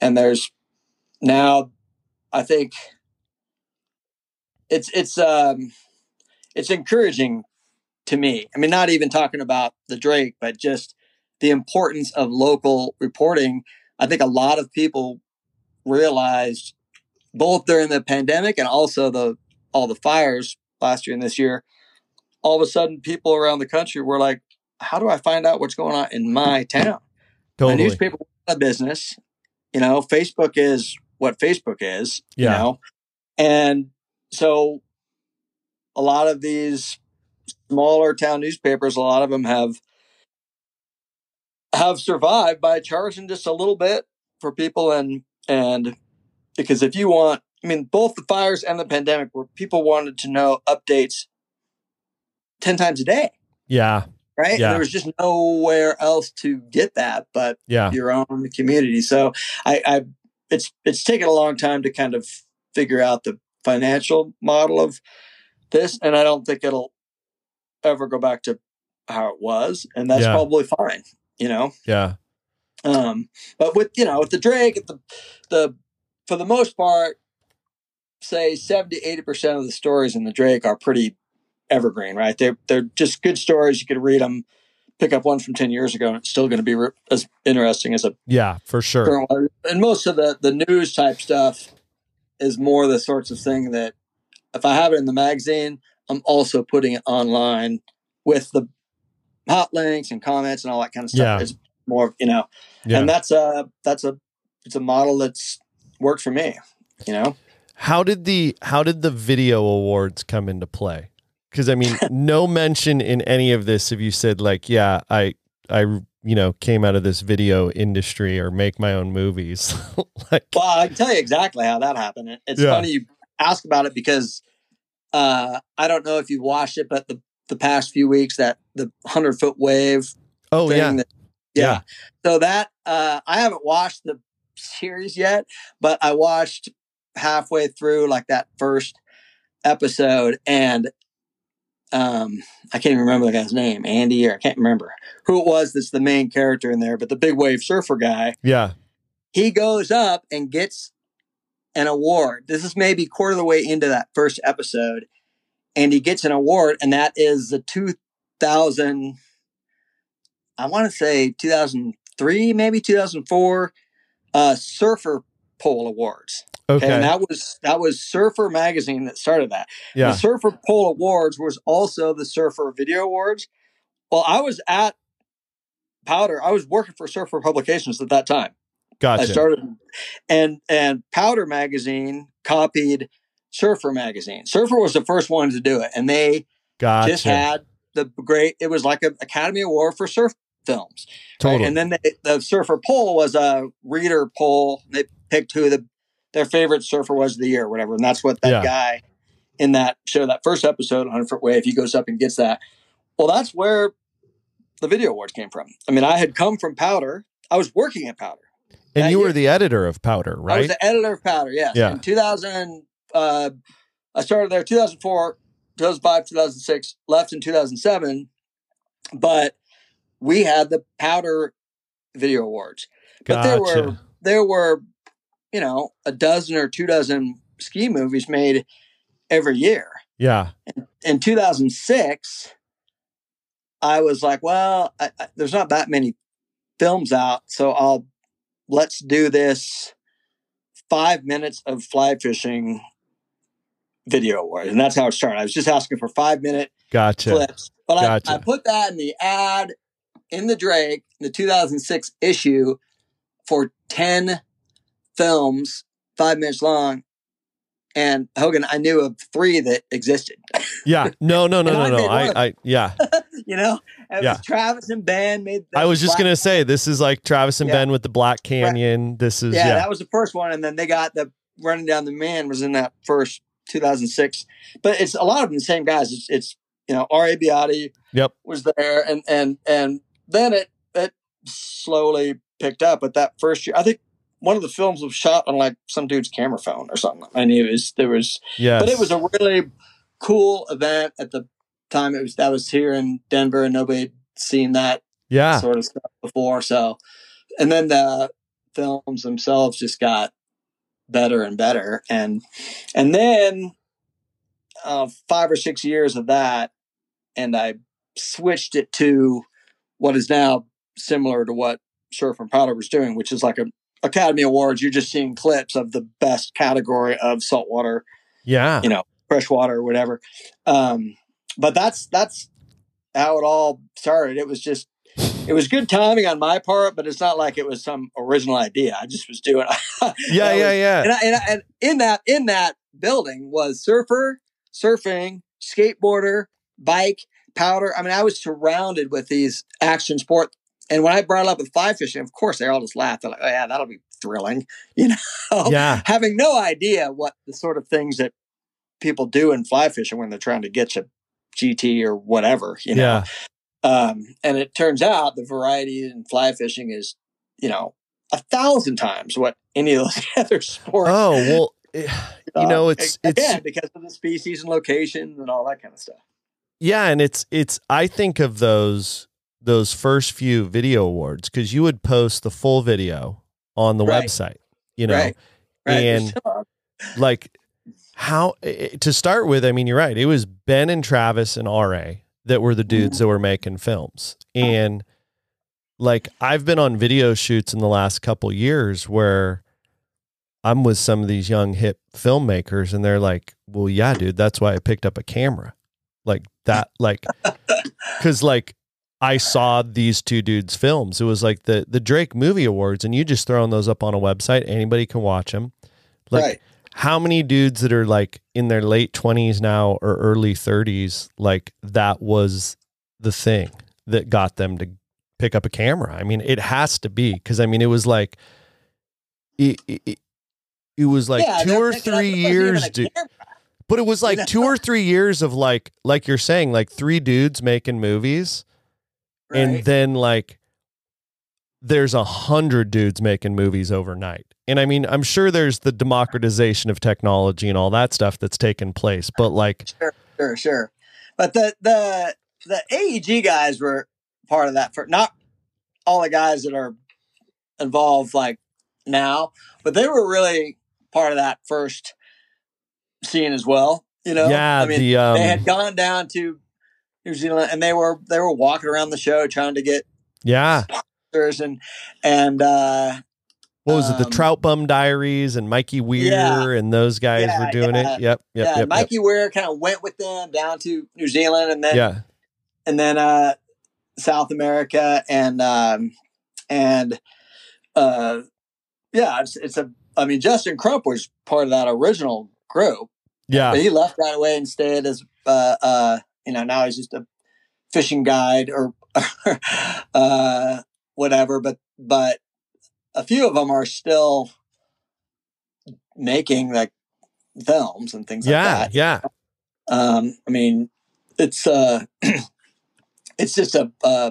S3: and there's now, I think it's it's um it's encouraging to me. I mean, not even talking about the Drake, but just the importance of local reporting. I think a lot of people realized both during the pandemic and also the all the fires last year and this year. All of a sudden, people around the country were like, "How do I find out what's going on in my town?"
S2: Totally.
S3: The newspaper went out of business. You know, Facebook is what Facebook is.
S2: Yeah.
S3: You know, and so a lot of these smaller town newspapers, a lot of them have have survived by charging just a little bit for people and and because if you want I mean both the fires and the pandemic where people wanted to know updates 10 times a day,
S2: Yeah.
S3: Right?
S2: Yeah.
S3: There was just nowhere else to get that but
S2: Yeah.
S3: your own community. So I, I it's it's taken a long time to kind of figure out the financial model of this, and I don't think it'll ever go back to how it was, and that's
S2: Yeah.
S3: probably fine. You know,
S2: Yeah.
S3: um, but with you know with the Drake, the the for the most part, say 70 80 percent of the stories in the Drake are pretty evergreen, right? They're they're just good stories. You could read them, pick up one from ten years ago, and it's still going to be re- as interesting as a
S2: Yeah. For sure.
S3: And most of the the news type stuff is more the sorts of thing that if I have it in the magazine, I'm also putting it online with the hot links and comments and all that kind of stuff.
S2: Yeah.
S3: It's more, you know,
S2: Yeah.
S3: and that's a that's a it's a model that's worked for me. You know,
S2: How did the how did the video awards come into play? Because I mean, no mention in any of this if you said like, yeah, I I you know came out of this video industry or make my own movies. like,
S3: well, I can tell you exactly how that happened. It's
S2: Yeah.
S3: funny you ask about it because uh, I don't know if you watched it, but the the past few weeks that the hundred foot wave
S2: oh
S3: thing
S2: yeah,
S3: that- yeah. So that uh I haven't watched the series yet, but I watched halfway through like that first episode and um I can't even remember the guy's name, Andy or I can't remember who it was that's the main character in there, but the big wave surfer guy,
S2: yeah,
S3: he goes up and gets an award. This is maybe quarter of the way into that first episode and he gets an award and that is the 2000 I want to say 2003, maybe 2004 uh, Surfer Poll Awards.
S2: Okay,
S3: And that was that was Surfer magazine that started that.
S2: yeah,
S3: The Surfer Poll Awards was also the Surfer Video Awards. Well, I was at Powder. I was working for Surfer Publications at that time.
S2: gotcha.
S3: I started, and and Powder magazine copied Surfer magazine. Surfer was the first one to do it, and they
S2: gotcha.
S3: just had the great. It was like an Academy Award for surf films. right?
S2: totally.
S3: And then they, the surfer poll was a reader poll. They picked who the their favorite surfer was of the year, or whatever, and that's what that
S2: Yeah.
S3: guy in that show, that first episode, 100 Foot Wave, he goes up and gets that. Well, that's where the video awards came from. I mean, I had come from Powder. I was working at Powder.
S2: and you were the editor of Powder, right?
S3: I was the editor of Powder. Yes.
S2: Yeah.
S3: In 2000, uh, I started there 2004, 2005, 2006. Left in 2007, but we had the Powder Video Awards. But there were there were, you know, a dozen or two dozen ski movies made every year.
S2: yeah,
S3: In 2006, I was like, well, I, I, there's not that many films out, so I'll let's do this five minutes of fly fishing video award, and that's how it started. I was just asking for five minute
S2: gotcha.
S3: clips, but
S2: Gotcha.
S3: I, I put that in the ad in the Drake, the 2006 issue, for 10 films, five minutes long. And Hogan, I knew of three that existed.
S2: Yeah, no, no, no, no,
S3: I
S2: no. I, I, yeah,
S3: you know, it
S2: Yeah.
S3: was Travis and Ben made.
S2: I was just
S3: Black-
S2: gonna say this is like Travis and
S3: Yeah.
S2: Ben with the Black Canyon. This is
S3: yeah,
S2: yeah,
S3: that was the first one, and then they got the running down the man was in that first 2006. But it's a lot of them the same guys. It's, it's you know R. A. Beattie
S2: Yep.
S3: was there, and and and then it it slowly picked up. But that first year, I think one of the films was shot on like some dude's camera phone or something. I mean, it was there was,
S2: yes.
S3: but it was a really cool event at the time. It was that was here in Denver, and nobody had seen that
S2: yeah,
S3: sort of stuff before. So, and then the films themselves just got better and better, and and then uh, five or six years of that, and I switched it to what is now similar to what Surf and Powder was doing, which is like a Academy Awards. You're just seeing clips of the best category of saltwater
S2: yeah,
S3: you know, freshwater or whatever. Um, but that's that's how it all started. It was just it was good timing on my part, but it's not like it was some original idea. I just was doing.
S2: yeah, yeah, yeah.
S3: And, I, and, I, and in that in that building was surfer, surfing, skateboarder, bike, powder. I mean, I was surrounded with these action sport. And when I brought it up with fly fishing, of course, they all just laughed. They're like, "Oh yeah, that'll be thrilling," you know.
S2: Yeah.
S3: Having no idea what the sort of things that people do in fly fishing when they're trying to get you GT or whatever, you know.
S2: Yeah.
S3: Um, and it turns out the variety in fly fishing is, you know, a thousand times what any of those other sports.
S2: Oh well, eh, you know
S3: Um,
S2: it's
S3: again
S2: it's
S3: because of the species and location and all that kind of stuff.
S2: yeah, and it's it's. I think of those those first few video awards because you would post the full video on the
S3: Right.
S2: website. You know,
S3: right. Right.
S2: and- like how to start with i mean you're right it was ben and travis and ra that were the mm-hmm. dudes that were making films mm-hmm. and like i've been on video shoots in the last couple years where i'm with some of these young hip filmmakers and they're like well yeah dude that's why i picked up a camera like that like because like i saw these two dudes films. It was like the the drake movie awards and you just throwing those up on a website. Anybody can watch them like
S3: right.
S2: how many dudes that are like in their late 20s now or early 30s like that was the thing that got them to pick up a camera? I mean it has to be because i mean it was like it, it, it was like
S3: Yeah,
S2: 2 or three
S3: it wasn't even
S2: years dude but it was like two or three years of like like you're saying like three dudes making movies and then like there's a hundred dudes making movies overnight and i mean i'm sure there's the democratization of technology and all that stuff that's taken place but like
S3: Sure, sure, sure. But the the the AEG guys were part of that for not all the guys that are involved like now, but they were really part of that first scene as well. You know,
S2: yeah
S3: I mean,
S2: the um
S3: they had gone down to New Zealand and they were they were walking around the show trying to get
S2: yeah.
S3: sponsors and and uh
S2: what was it the
S3: Um,
S2: trout bum diaries and mikey wier
S3: Yeah.
S2: and those guys
S3: Yeah,
S2: were doing
S3: yeah.
S2: it yep yep
S3: yeah,
S2: yep,
S3: Mikey Wier kind of went with them down to New Zealand and then
S2: yeah.
S3: and then uh South America and um and uh yeah it's it's a I mean Justin Crump was part of that original group.
S2: Yeah.
S3: But he left right away and stayed as uh uh you know now he's just a fishing guide or uh whatever but but a few of them are still making like films and things like
S2: yeah
S3: that
S2: yeah
S3: um, I mean, it's uh, it's just a uh,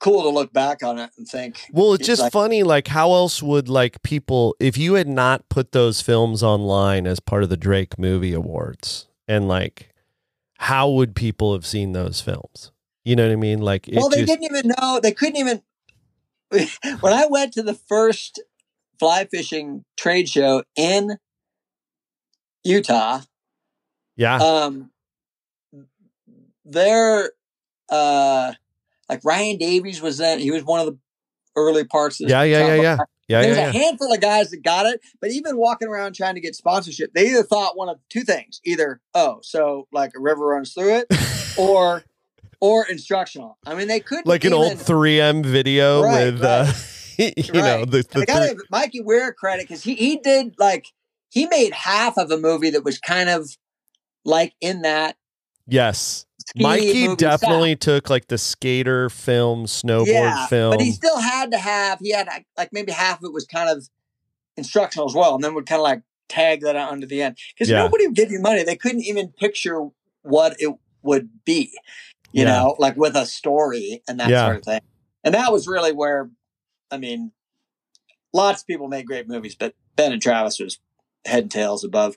S3: cool to look back on it and think.
S2: Well, it's
S3: It's
S2: just
S3: like-
S2: funny. Like, how else would like people if you had not put those films online as part of the Drake Movie Awards, and like, how would people have seen those films? You know what I mean? Like,
S3: Well, they
S2: just
S3: didn't even know. They couldn't even. when I went to the first fly fishing trade show in Utah,
S2: yeah,
S3: um, there, uh, like Ryan Davies was then. He was one of the early parts. Of
S2: yeah, yeah, yeah, yeah, yeah,
S3: There's
S2: yeah,
S3: a handful of guys that got it, but even walking around trying to get sponsorship, they either thought one of two things: either oh, so like a river runs through it, or or instructional. I mean, they couldn't
S2: Like an
S3: even,
S2: old 3M video
S3: Right,
S2: with, uh, you know, the, the
S3: I gotta give Mikey Wier credit because he he did like he made half of a movie that was kind of like in that.
S2: yes. Mikey definitely took like the skater film, snowboard
S3: yeah,
S2: film.
S3: but he still had to have he had like maybe half of it was kind of instructional as well, and then would kind of like tag that on to the end because
S2: Yeah.
S3: nobody would give you money. They couldn't even picture what it would be, you
S2: Yeah.
S3: know, like with a story and that sort of thing. And that was really where, I mean, lots of people make great movies, but Ben and Travis was head and tails above.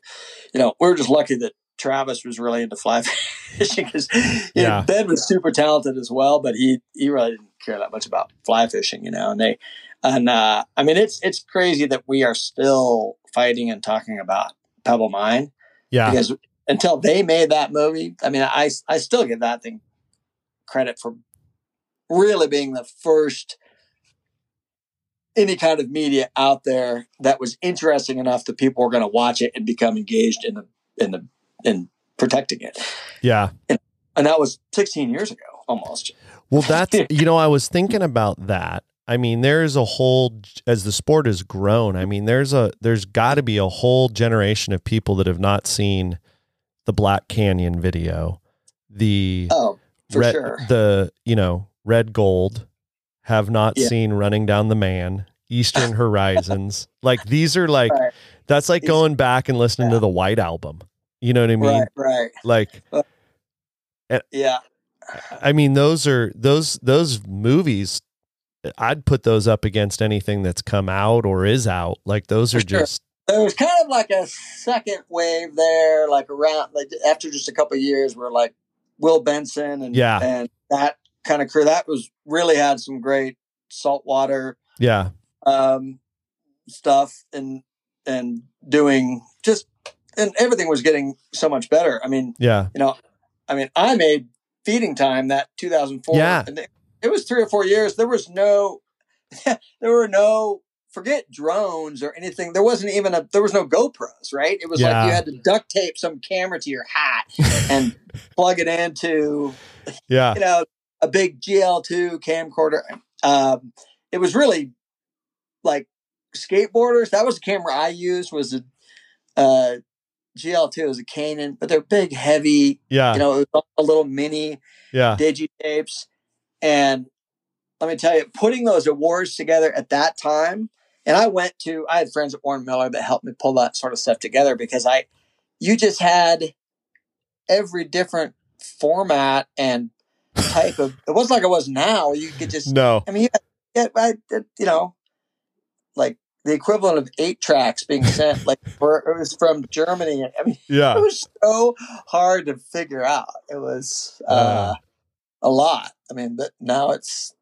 S3: You know, we are just lucky that Travis was really into fly fishing because
S2: Yeah.
S3: Ben was super talented as well, but he he really didn't care that much about fly fishing, you know. And they and uh, I mean, it's it's crazy that we are still fighting and talking about Pebble Mine
S2: yeah.
S3: because until they made that movie, I mean, I I still give that thing credit for really being the first any kind of media out there that was interesting enough that people were going to watch it and become engaged in the in the in protecting it.
S2: Yeah.
S3: and that was 16 years ago almost.
S2: Well, that's you know, I was thinking about that. I mean, there's a whole as the sport has grown. I mean, there's a there's got to be a whole generation of people that have not seen the Black Canyon video, the
S3: Oh, for
S2: red,
S3: sure.
S2: the you know red gold, have not
S3: Yeah.
S2: seen running down the man, Eastern Horizons. like these are like
S3: Right.
S2: that's like
S3: These-
S2: going back and listening to the White album. You know what I mean?
S3: right, right.
S2: Like
S3: Yeah.
S2: I mean, those are those those movies. I'd put those up against anything that's come out or is out. Like those are
S3: sure.
S2: just
S3: There was kind of like a second wave there, like around like after just a couple of years where like Will Benson and
S2: Yeah.
S3: and that kind of crew that was really had some great saltwater
S2: yeah,
S3: um, stuff and and doing just and everything was getting so much better. I mean,
S2: yeah,
S3: you know, I mean, I made feeding time that 2004.
S2: Yeah.
S3: and it, it was three or four years. There was no, there were no, forget drones or anything. There wasn't even a, there was no GoPros, right? It was like you had to duct tape some camera to your hat and plug it into,
S2: yeah,
S3: you know, a big GL2 camcorder. Um, it was really like skateboarders. That was the camera I used was a, uh, GL2 it was a Canon, but they're big, heavy,
S2: yeah,
S3: you know, it was a little mini
S2: yeah,
S3: digitapes. And let me tell you, putting those awards together at that time, and I went to, I had friends at Warren Miller that helped me pull that sort of stuff together because I, you just had every different format and type of, it wasn't like it was now. You could just,
S2: no,
S3: I mean, yeah, I, you know, like the equivalent of eight tracks being sent, like for, it was from Germany. I mean,
S2: yeah.
S3: it was so hard to figure out. It was uh,
S2: Uh.
S3: a lot. I mean, but now it's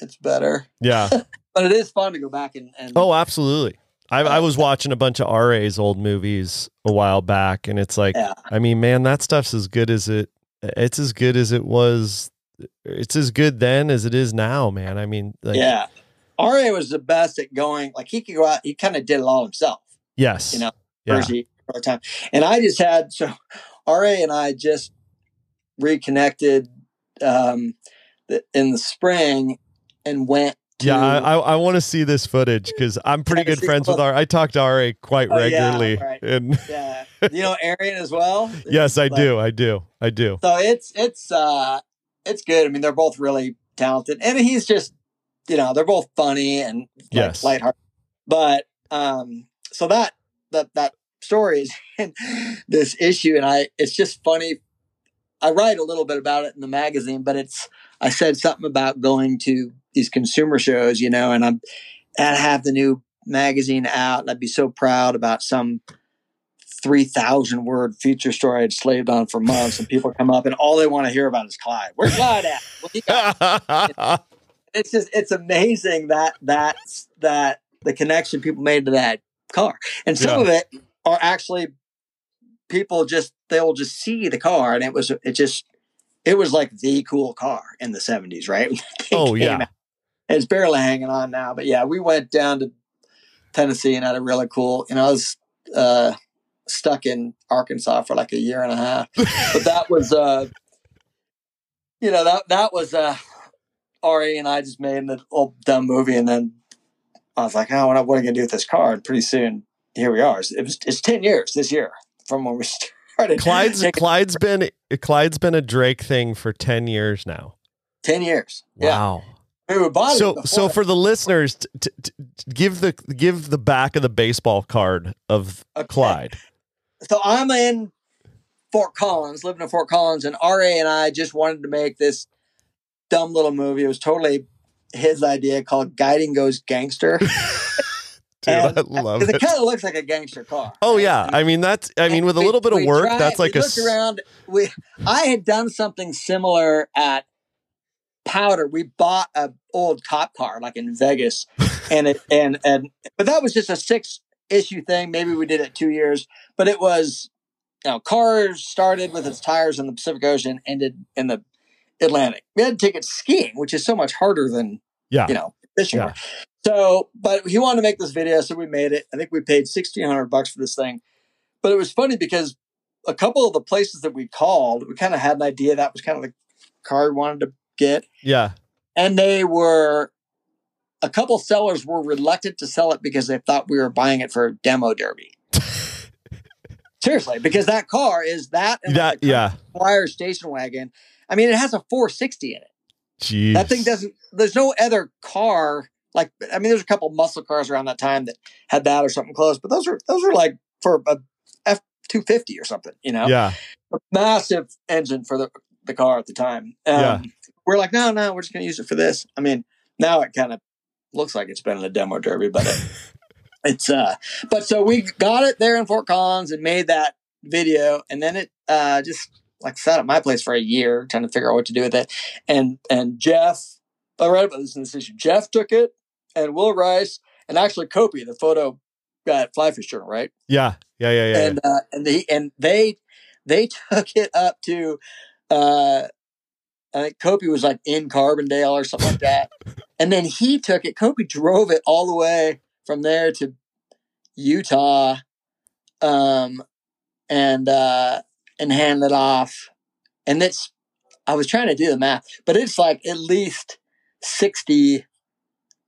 S3: it's better.
S2: yeah.
S3: But it is fun to go back and, and
S2: Oh, absolutely. I, I was watching a bunch of RA's old movies a while back, and it's like,
S3: Yeah.
S2: I mean, man, that stuff's as good as it. It's as good as it was. It's as good then as it is now, man. I mean, like,
S3: yeah. Ra was the best at going. Like he could go out. He kind of did it all himself.
S2: yes,
S3: You know,
S2: yeah,
S3: all the time. And I just had so Ra and I just reconnected um, the, in the spring and went. To,
S2: Yeah, I, I, I want to see this footage because I'm pretty good friends with R. I talk to RA quite
S3: Oh, yeah,
S2: regularly,
S3: right.
S2: and
S3: yeah, you know Arian as well.
S2: yes, I
S3: Like,
S2: do, I do, I do.
S3: So it's it's uh it's good. I mean, they're both really talented, and he's just you know they're both funny and like,
S2: Yes.
S3: lighthearted. But um, so that that that story is in this issue, and I it's just funny. I write a little bit about it in the magazine, but it's I said something about going to these consumer shows, you know, and I'm and I have the new magazine out, and I'd be so proud about some three thousand word feature story I'd slaved on for months, and people come up and all they want to hear about is Clyde. Where's Clyde at? What he got? It's just it's amazing that that that the connection people made to that car, and some
S2: Yeah.
S3: of it are actually people just they'll just see the car, and it was it just it was like the cool car in the seventies, right? When that thing
S2: oh yeah,
S3: out. It's barely hanging on now, but yeah, we went down to Tennessee and had a really cool. You know, I was uh, stuck in Arkansas for like a year and a half, but that was, uh, you know, that that was uh, Ari and I just made an old dumb movie, and then I was like, oh, what, am I gonna do with this car? And pretty soon, here we are. It was it's ten years this year from when we started.
S2: Clyde's Clyde's been Clyde's been a Drake thing for ten years now.
S3: ten years. Yeah,
S2: Wow.
S3: we were bought
S2: So so for the listeners, t- t- t- give the give the back of the baseball card of
S3: Okay.
S2: Clyde.
S3: so I'm in Fort Collins, living in Fort Collins, and RA and I just wanted to make this dumb little movie. It was totally his idea called Guiding Goes Gangster.
S2: Dude,
S3: And-
S2: I love
S3: it
S2: it.
S3: kind of looks like a gangster car.
S2: Oh
S3: right?
S2: yeah, I mean that's I mean
S3: And
S2: with a little bit of work,
S3: tried-
S2: that's like
S3: we
S2: a
S3: looked around. We I had done something similar at Powder. We bought a old cop car like in Vegas, and it and and but that was just a six issue thing. Maybe we did it two years, but it was you know cars started with its tires in the Pacific Ocean, ended in the Atlantic. We had to take it skiing, which is so much harder than
S2: Yeah.
S3: you know fishing.
S2: Yeah.
S3: So, but he wanted to make this video, so we made it. I think we paid sixteen hundred bucks for this thing. But it was funny because a couple of the places that we called, we kind of had an idea that was kind of the car we wanted to get,
S2: Yeah.
S3: and they were. A couple sellers were reluctant to sell it because they thought we were buying it for a demo derby. Seriously, because that car is that
S2: That yeah.
S3: Wire station wagon. I mean, it has a 460 in it.
S2: Jeez.
S3: That thing doesn't. There's no other car like. I mean, there's a couple muscle cars around that time that had that or something close, but those are those are like for a F two fifty or something. You know,
S2: Yeah.
S3: a massive engine for the the car at the time. Um,
S2: Yeah.
S3: We're like, no, no, we're just going to use it for this. I mean, now it kind of looks like it's been in a demo derby, but it, it's uh. But so we got it there in Fort Collins and made that video, and then it uh just like sat at my place for a year trying to figure out what to do with it. And and Jeff, I read about this in this issue. Jeff took it, and Will Rice, and actually Copi, the photo guy at Fly Fish Journal, right?
S2: Yeah. Yeah. Yeah. Yeah.
S3: and uh, and they and they they took it up to uh I think Copi was like in Carbondale or something like that. and then he took it, Copi drove it all the way from there to Utah um and uh and hand it off. And it's I was trying to do the math, but it's like at least 60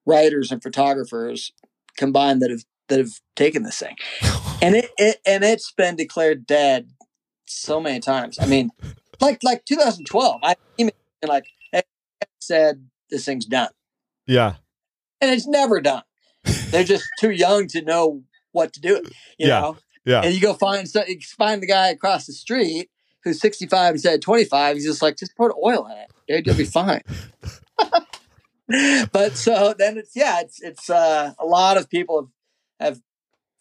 S3: writers and photographers combined that have that have taken this thing and it, it and it's been declared dead so many times. I mean, like like 2012, I emailed and like hey, said this thing's done,
S2: yeah.
S3: and it's never done. They're just too young to know what to do. You
S2: Yeah.
S3: know,
S2: Yeah.
S3: And you go find so you find the guy across the street who's 65 and said 25. He's just like, just put oil in it, dude. You'll be fine. but so then it's yeah, it's it's uh, a lot of people have have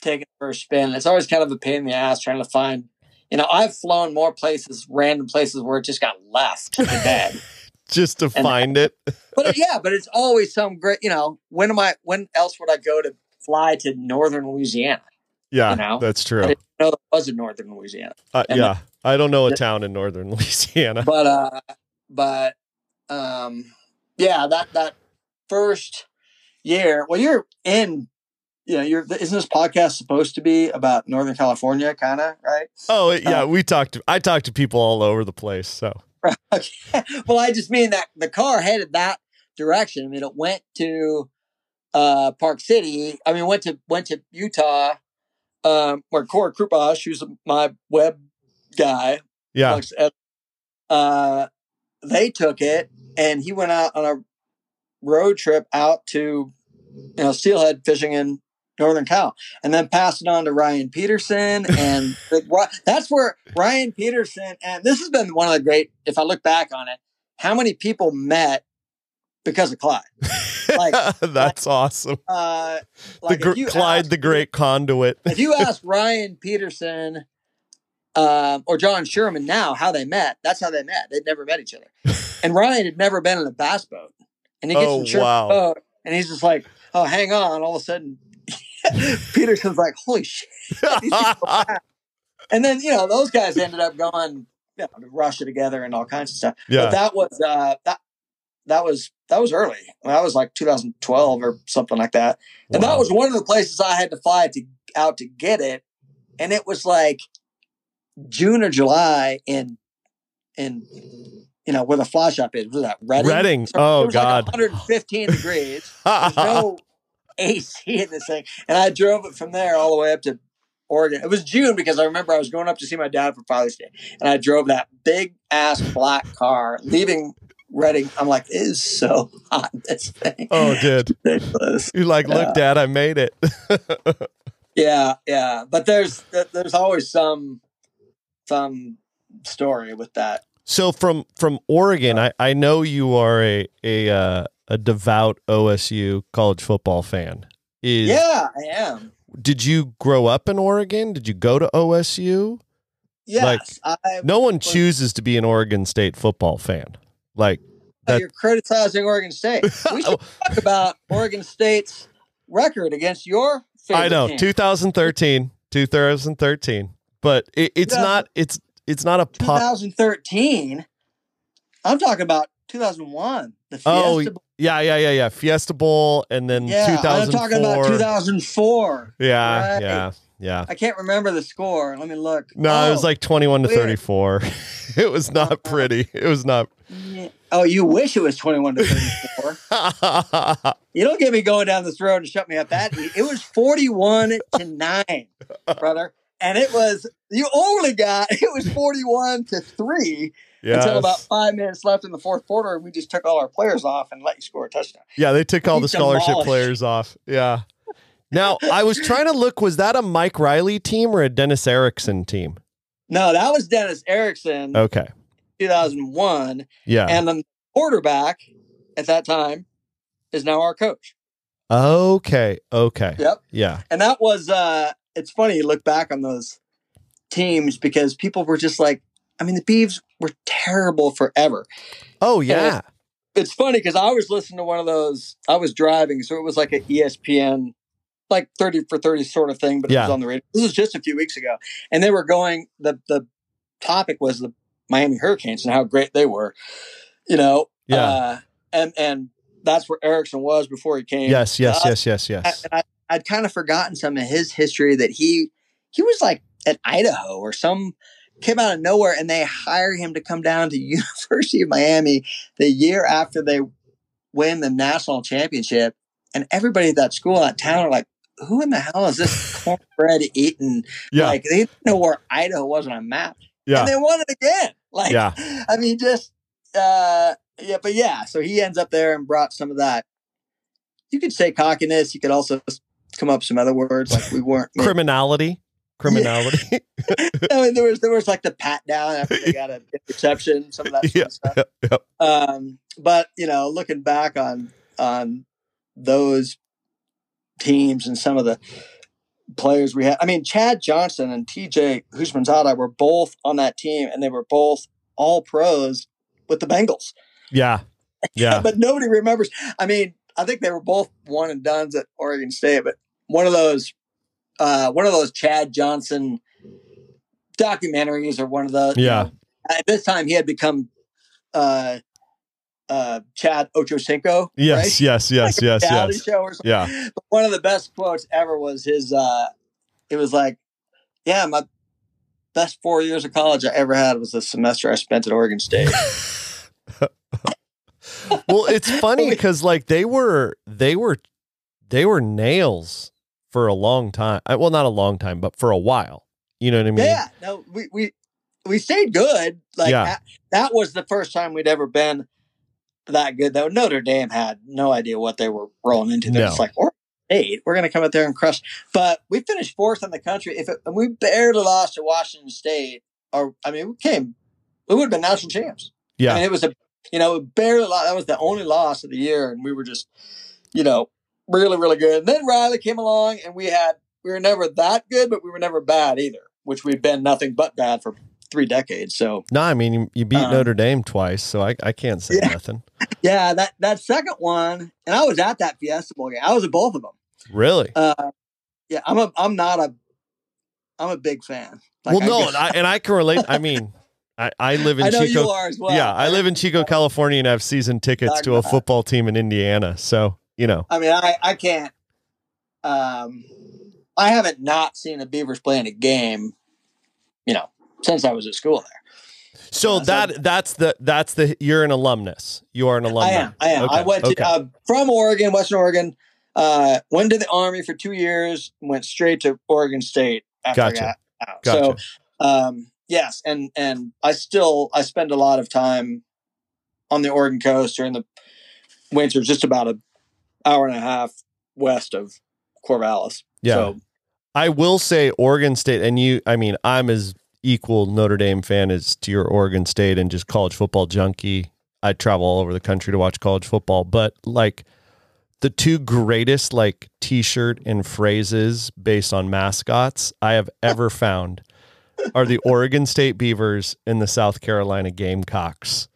S3: taken for a spin. It's always kind of a pain in the ass trying to find. You know, I've flown more places, random places where it just got left in bed.
S2: Just to
S3: And-
S2: find it.
S3: but yeah, but it's always some great. You know, when am I? When else would I go to fly to northern Louisiana?
S2: Yeah.
S3: You know?
S2: That's
S3: I
S2: true.
S3: didn't know there was in northern Louisiana.
S2: Uh, yeah. I don't know a town in northern Louisiana.
S3: but uh but um yeah that that first year well you're in you know you're isn't this podcast supposed to be about northern california kind of right
S2: Oh yeah,
S3: Uh,
S2: we talked. To, I talked to people all over the place. So
S3: okay well i just mean that the car headed that direction i mean it went to uh park city i mean went to went to utah um where Corey Krupash, who's my web guy
S2: yeah,
S3: uh, they took it and he went out on a road trip out to you know steelhead fishing in northern cal and then passed it on to ryan peterson and that's where ryan peterson and this has been one of the great if i look back on it how many people met because of clyde like-
S2: that's awesome.
S3: uh
S2: The gr-
S3: you
S2: Clyde the Great Conduit.
S3: if you ask Ryan Peterson um, or John Sherman now how they met, that's how they met. They'd never met each other. And Ryan had never been in a bass boat. And he gets
S2: Oh,
S3: in Sherman's
S2: wow.
S3: boat and he's just like, oh, hang on. All of a sudden, Peterson's like, holy shit. These people are back. and then, you know, those guys ended up going, you know, to Russia together and all kinds of stuff.
S2: yeah,
S3: But that was, uh, that, that was, that was early. I mean, that was like 2012 or something like that. And
S2: Wow.
S3: that was one of the places I had to fly to out to get it. And it was like June or July in in you know where the fly shop is. Was that Redding?
S2: Redding.
S3: So
S2: Oh, God.
S3: Like 115 degrees. There's no AC in this thing. And I drove it from there all the way up to Oregon. It was June because I remember I was going up to see my dad for Father's Day. And I drove that big ass black car leaving Redding. I'm like, it is so hot this thing.
S2: oh, dude.
S3: ridiculous.
S2: You're like, look, Dad, I made it.
S3: Yeah, yeah, but there's there's always some some story with that.
S2: so from from Oregon, I, I know you are a a uh, a devout OSU college football fan. Is
S3: Yeah, I am.
S2: did you grow up in Oregon? Did you go to OSU?
S3: Yes, I.
S2: No one chooses to be an Oregon State football fan. Like that-
S3: you're criticizing Oregon State. We should talk about Oregon State's record against your. Favorite
S2: I know,
S3: team.
S2: 2013, 2013. But it, it's not it's it's not a pop
S3: 2013. I'm talking about 2001. The
S2: Oh,
S3: Fiesta Bowl.
S2: Yeah, yeah, yeah, yeah. Fiesta Bowl and then
S3: yeah,
S2: 2004.
S3: I'm talking about 2004.
S2: Yeah,
S3: Right.
S2: yeah, yeah.
S3: I can't remember the score. Let me look.
S2: No, it was
S3: Oh,
S2: like 21 to
S3: weird.
S2: 34. it was not
S3: Uh-huh.
S2: pretty. It was not.
S3: Oh, you wish it was 21 to 34. you don't get me going down this road and shut me up that It was 41 to 9, brother. And it was, you only got, it was 41 to 3 until about five minutes left in the fourth quarter. And we just took all our players off and let you score a touchdown.
S2: Yeah, they took all
S3: He
S2: the scholarship
S3: demolished.
S2: players off. Yeah. Now, I was trying to look, was that a Mike Riley team or a Dennis Erickson team?
S3: No, that was Dennis Erickson,
S2: Okay.
S3: 2001.
S2: Yeah.
S3: And the quarterback at that time is now our coach.
S2: okay. Okay.
S3: Yep.
S2: Yeah.
S3: And that was uh it's funny you look back on those teams because people were just like I mean the Beavs were terrible forever.
S2: Oh, yeah.
S3: It's funny because I was listening to one of those I was driving, so it was like an ESPN like 30 for 30 sort of thing, but it was on the radio. This was just a few weeks ago. And they were going the the topic was the Miami Hurricanes and how great they were. You know.
S2: Yeah.
S3: Uh, and and that's where Erickson was before he came.
S2: Yes, yes,
S3: Uh,
S2: yes, yes, yes.
S3: and I, I'd kind of forgotten some of his history that he he was like at Idaho or some came out of nowhere and they hire him to come down to University of Miami the year after they win the national championship and everybody at that school that town are like who in the hell is this cornbread eating
S2: Yeah.
S3: like they didn't know where Idaho was on a map
S2: Yeah.
S3: and they won it again like
S2: Yeah.
S3: I mean just uh yeah but yeah so he ends up there and brought some of that you could say cockiness you could also come up with some other words like we weren't
S2: Criminality. Criminality.
S3: I mean, there was there was like the pat down after they got a interception, some of that sort
S2: Yeah,
S3: of stuff.
S2: yep.
S3: Um, but you know, looking back on on those teams and some of the players we had, I mean, Chad Johnson and TJ Houshmandzadeh were both on that team, and they were both all pros with the Bengals.
S2: yeah. Yeah.
S3: but nobody remembers. I mean, I think they were both one and duns at Oregon State, but one of those, uh, one of those Chad Johnson documentaries, or one of the, you
S2: Yeah.
S3: know, at this time he had become, uh, uh, Chad Ochocinco.
S2: Yes,
S3: right?
S2: yes, yes,
S3: Like
S2: yes, yes.
S3: show or something.
S2: Yeah.
S3: But one of the best quotes ever was his. Uh, it was like, "Yeah, my best four years of college I ever had was the semester I spent at Oregon State."
S2: well, it's funny because like they were they were they were nails for a long time. Uh, Well, not a long time, but for a while. You know what I mean?
S3: Yeah, no, we we we stayed good. Like
S2: Yeah.
S3: that, that was the first time we'd ever been that good. Though Notre Dame had no idea what they were rolling into. They're
S2: No.
S3: just like, or eight, we're going to come out there and crush. But we finished fourth in the country. If it, and we barely lost to Washington State, or I mean, we came, we would have been national champs. I
S2: Yeah.
S3: mean, it was a you know barely lost. That was the only loss of the year, and we were just you know really really good. And then Riley came along, and we had we were never that good, but we were never bad either, which we've been nothing but bad for three decades. So
S2: No, I mean you, you beat
S3: Um,
S2: Notre Dame twice, so I, I can't say
S3: Yeah.
S2: nothing.
S3: yeah, that that second one, and I was at that Fiesta Bowl game. I was at both of them.
S2: Really?
S3: Uh, yeah, I'm a I'm not a I'm a big fan. Like,
S2: well, no,
S3: I,
S2: and I, and I can relate. I mean, I, I live in
S3: I know you
S2: Chico.
S3: are as well.
S2: yeah, I live in Chico, California, and have season tickets to a football team in Indiana. So you know,
S3: I mean, I I can't. Um, I haven't not seen the Beavers play in a game, you know, since I was at school there.
S2: so
S3: so-
S2: that that's the that's the you're an alumnus. You are an alumnus.
S3: I am. I am.
S2: Okay,
S3: I went to
S2: okay.
S3: uh, from Oregon, Western Oregon. Uh, went to the Army for two years. Went straight to Oregon State after
S2: Gotcha.
S3: I got out.
S2: Gotcha.
S3: So, um, yes, and and I still I spend a lot of time on the Oregon coast during the winter, just about an hour and a half west of Corvallis.
S2: Yeah.
S3: So,
S2: I will say Oregon State, and you. I mean, I'm as equal Notre Dame fan as to your Oregon State and just college football junkie. I travel all over the country to watch college football, but like the two greatest like T-shirt and phrases based on mascots I have ever found are the Oregon State Beavers and the South Carolina Gamecocks.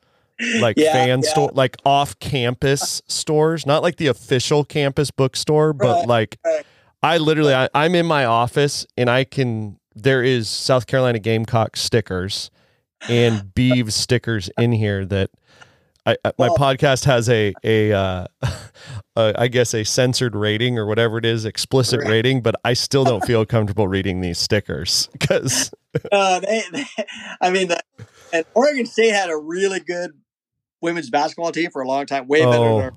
S2: Like
S3: Yeah,
S2: fan
S3: yeah.
S2: store, like off campus stores, not like the official campus bookstore, but
S3: Right,
S2: like
S3: right.
S2: I literally, I, I'm in my office and I can, there is South Carolina Gamecock stickers and Beavs stickers in here that I, I my
S3: Well-
S2: podcast has a a uh, uh, I guess a censored rating or whatever it is, explicit
S3: Right.
S2: rating, but I still don't feel comfortable reading these stickers because
S3: Uh, they, they, I mean, the, and Oregon State had a really good women's basketball team for a long time, way better than
S2: oh
S3: our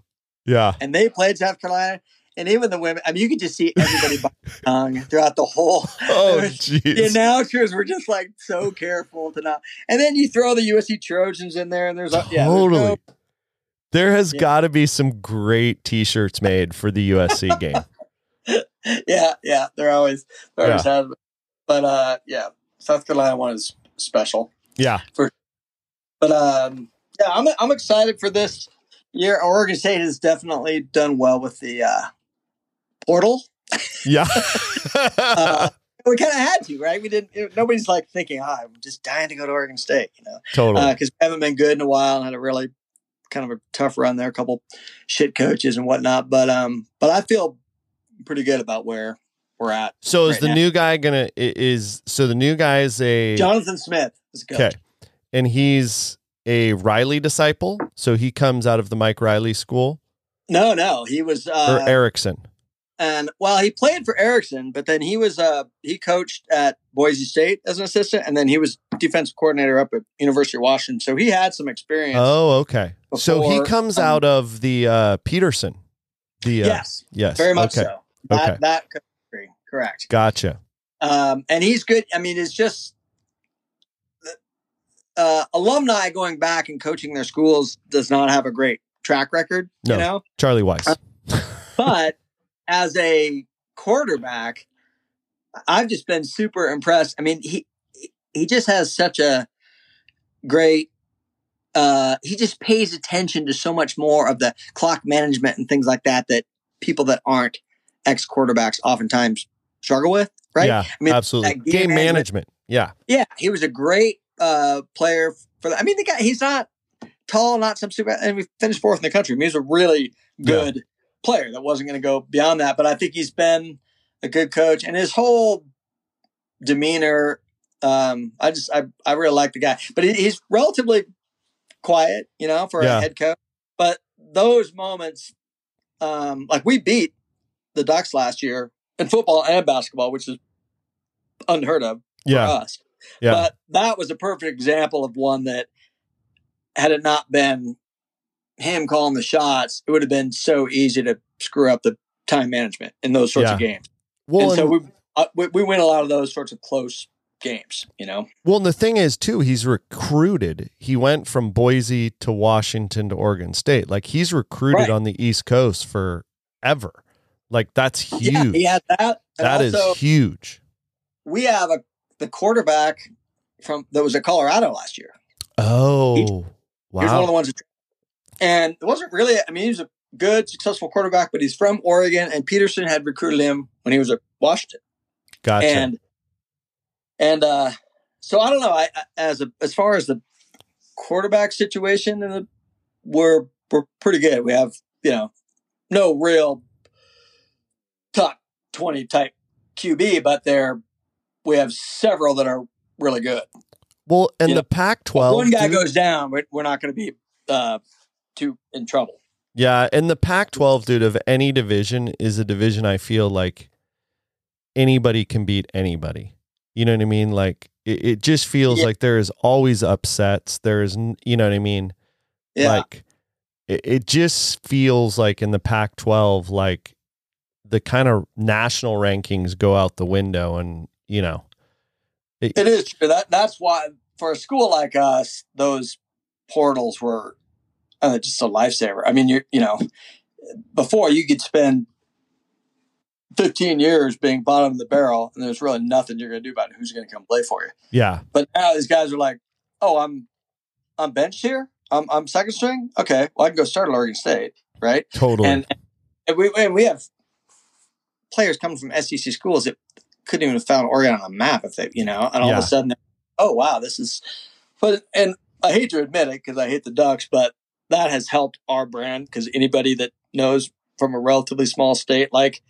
S2: yeah,
S3: and they played South Carolina. And even the women, I mean, you could just see everybody tongue throughout the whole.
S2: oh
S3: was- the
S2: jeez,
S3: announcers were just like so careful to not. And then you throw the USC Trojans in there, and there's a yeah, there's
S2: totally.
S3: no-
S2: There has
S3: Yeah.
S2: got to be some great T-shirts made for the USC game.
S3: yeah, yeah, they're always there always has. been. But uh, yeah, South Carolina one is special.
S2: Yeah,
S3: But um, yeah, I'm I'm excited for this year. Oregon State has definitely done well with the uh, portal.
S2: yeah.
S3: Uh, we kind of had to, right? We didn't. it- nobody's like thinking, "Ah, I'm just dying to go to Oregon State," you know,
S2: totally.
S3: because we haven't been good in a while and had a really kind of a tough run there, a couple shit coaches and whatnot. But um, but I feel pretty good about where we're at.
S2: So is the
S3: now.
S2: new guy gonna is so the new guy is a
S3: Jonathan Smith is
S2: okay, and he's a Riley disciple. So he comes out of the Mike Riley school
S3: No, no, he was
S2: or
S3: uh,
S2: Erickson.
S3: And well, he played for Erickson, but then he was uh he coached at Boise State as an assistant, and then he was defensive coordinator up at University of Washington. So he had some experience.
S2: Oh, okay. so he comes
S3: um,
S2: out of the uh, Petersen. The uh,
S3: yes,
S2: yes,
S3: very much
S2: okay.
S3: so. That
S2: Okay.
S3: that could agree. correct.
S2: Gotcha.
S3: Um, and he's good. I mean, it's just uh, alumni going back and coaching their schools does not have a great track record,
S2: No.
S3: you know.
S2: Charlie Weis.
S3: Uh, But as a quarterback, I've just been super impressed. I mean, he he just has such a great. Uh, he just pays attention to so much more of the clock management and things like that that people that aren't ex quarterbacks oftentimes struggle with. Right?
S2: Yeah,
S3: I mean,
S2: absolutely. Game,
S3: game
S2: management.
S3: management-
S2: Yeah.
S3: Yeah, he was a great uh, player for. The, I mean, the guy he's not tall, not some super, and we finished fourth in the country. I mean, he's a really good player that wasn't going to go beyond that. But I think he's been a good coach, and his whole demeanor. Um, I just I I really like the guy, but he, he's relatively quiet, you know, for
S2: Yeah.
S3: a head coach. But those moments, um, like we beat the Ducks last year in football and basketball, which is unheard of for
S2: Yeah.
S3: us.
S2: Yeah.
S3: But that was a perfect example of one that had it not been him calling the shots, it would have been so easy to screw up the time management in those sorts
S2: Yeah.
S3: of games.
S2: well,
S3: and so we, uh, we we win a lot of those sorts of close games. You know,
S2: Well, and the thing is, too, he's recruited. He went from Boise to Washington to Oregon State. Like he's recruited
S3: Right.
S2: on the East Coast forever. Like that's huge.
S3: yeah, he had that.
S2: That is
S3: also,
S2: huge.
S3: we have a the quarterback from that was at Colorado last year.
S2: Oh,
S3: He was one of the ones, that, and it wasn't really. I mean, he was a good, successful quarterback, but he's from Oregon, and Petersen had recruited him when he was at Washington.
S2: Gotcha.
S3: and and uh so i don't know i I- as a as far as the quarterback situation and the we're we're pretty good we have you know no real top 20 type qb but they're we have several that are really good
S2: well, and
S3: you
S2: the
S3: know,
S2: Pac-12.
S3: one guy
S2: dude-
S3: goes down but we're not going to be uh too in trouble
S2: Yeah, and the Pac-12, dude, of any division is a division I feel like anybody can beat anybody. You know what I mean? Like it, it just feels
S3: Yeah.
S2: like there is always upsets. There is, you know what I mean?
S3: yeah
S2: Like it, it just feels like in the Pac-12, like the kind of national rankings go out the window, and you know,
S3: It is true. That that's why for a school like us, those portals were uh, just a lifesaver. I mean, you you know, before you could spend fifteen years being bottom of the barrel, and there's really nothing you're going to do about it. Who's going to come play for you?
S2: yeah,
S3: But now these guys are like, oh, I'm I'm benched here. I'm I'm second string. Okay, well I can go start at Oregon State, right?
S2: totally.
S3: And, and we and we have players coming from SEC schools that couldn't even have found Oregon on a map if they, you know, and all
S2: Yeah.
S3: of a sudden, oh wow, this is. But and I hate to admit it because I hate the Ducks, but that has helped our brand because anybody that knows from a relatively small state like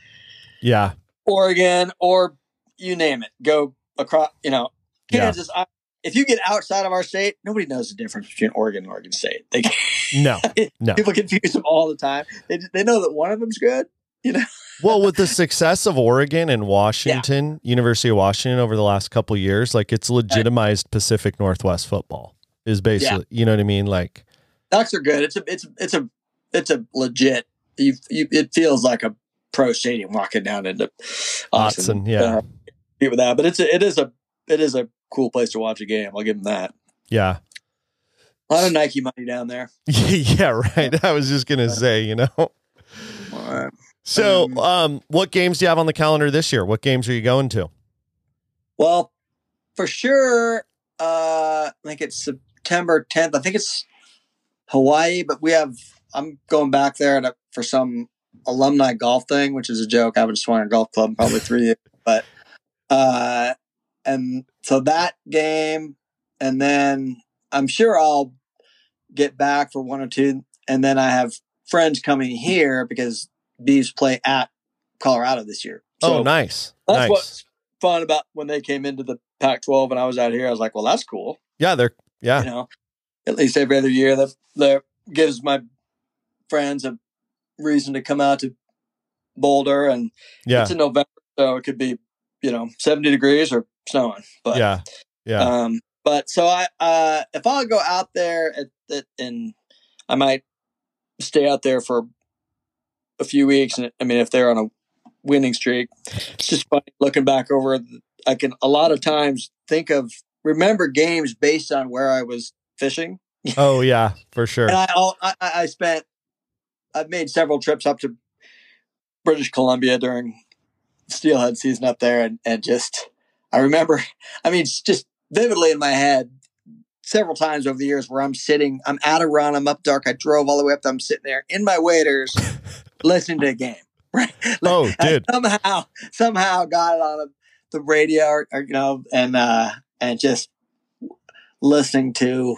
S2: yeah,
S3: Oregon or you name it, go across, you know,
S2: Yeah.
S3: Kansas. I, if you get outside of our state, nobody knows the difference between Oregon and Oregon State. They
S2: No, no.
S3: people confuse them all the time. They they know that one of them's good. You know,
S2: Well, with the success of Oregon and Washington, University of Washington over the last couple years, like it's legitimized Pacific Northwest football is basically, you know what I mean? Like,
S3: Ducks are good. It's a it's it's a it's a legit. You, you it feels like a pro stadium walking down into
S2: Autzen, yeah.
S3: Uh, with that, but it's a, it is a it is a cool place to watch a game. I'll give them that.
S2: yeah.
S3: A lot of Nike money down there.
S2: yeah, right. I was just going to say, you know.
S3: All right.
S2: So,
S3: Um,
S2: um, what games do you have on the calendar this year? What games are you going to?
S3: Well, for sure, uh, I think it's September 10th. I think it's Hawaii, but we have, I'm going back there to, for some alumni golf thing, which is a joke. I haven't swung a golf club in probably three years, but, uh, and so that game, and then I'm sure I'll get back for one or two. And then I have friends coming here because Beavs play at Colorado this year. So
S2: oh, nice.
S3: that's
S2: nice.
S3: what's fun about when they came into the Pac-12 and I was out here. I was like, well, that's cool.
S2: yeah, they're, yeah.
S3: You know, at least every other year that that gives my friends a reason to come out to Boulder, and
S2: Yeah.
S3: it's in November, so it could be you know 70 degrees or snowing. But
S2: yeah. Yeah.
S3: um, but so I uh, if I'll go out there at, at and I might stay out there for a few weeks, and I mean if they're on a winning streak, it's just funny looking back over. I can a lot of times think of remember games based on where I was fishing,
S2: oh, yeah, for sure.
S3: and I I, I spent I've made several trips up to British Columbia during steelhead season up there, and and just I remember, I mean, it's just vividly in my head several times over the years where I'm sitting, I'm at a run, I'm up dark, I drove all the way up, I'm sitting there in my waders, listening to a game. Right?
S2: Oh,
S3: I
S2: dude.
S3: somehow somehow got it on the radio, or, or, you know, and uh and just listening to.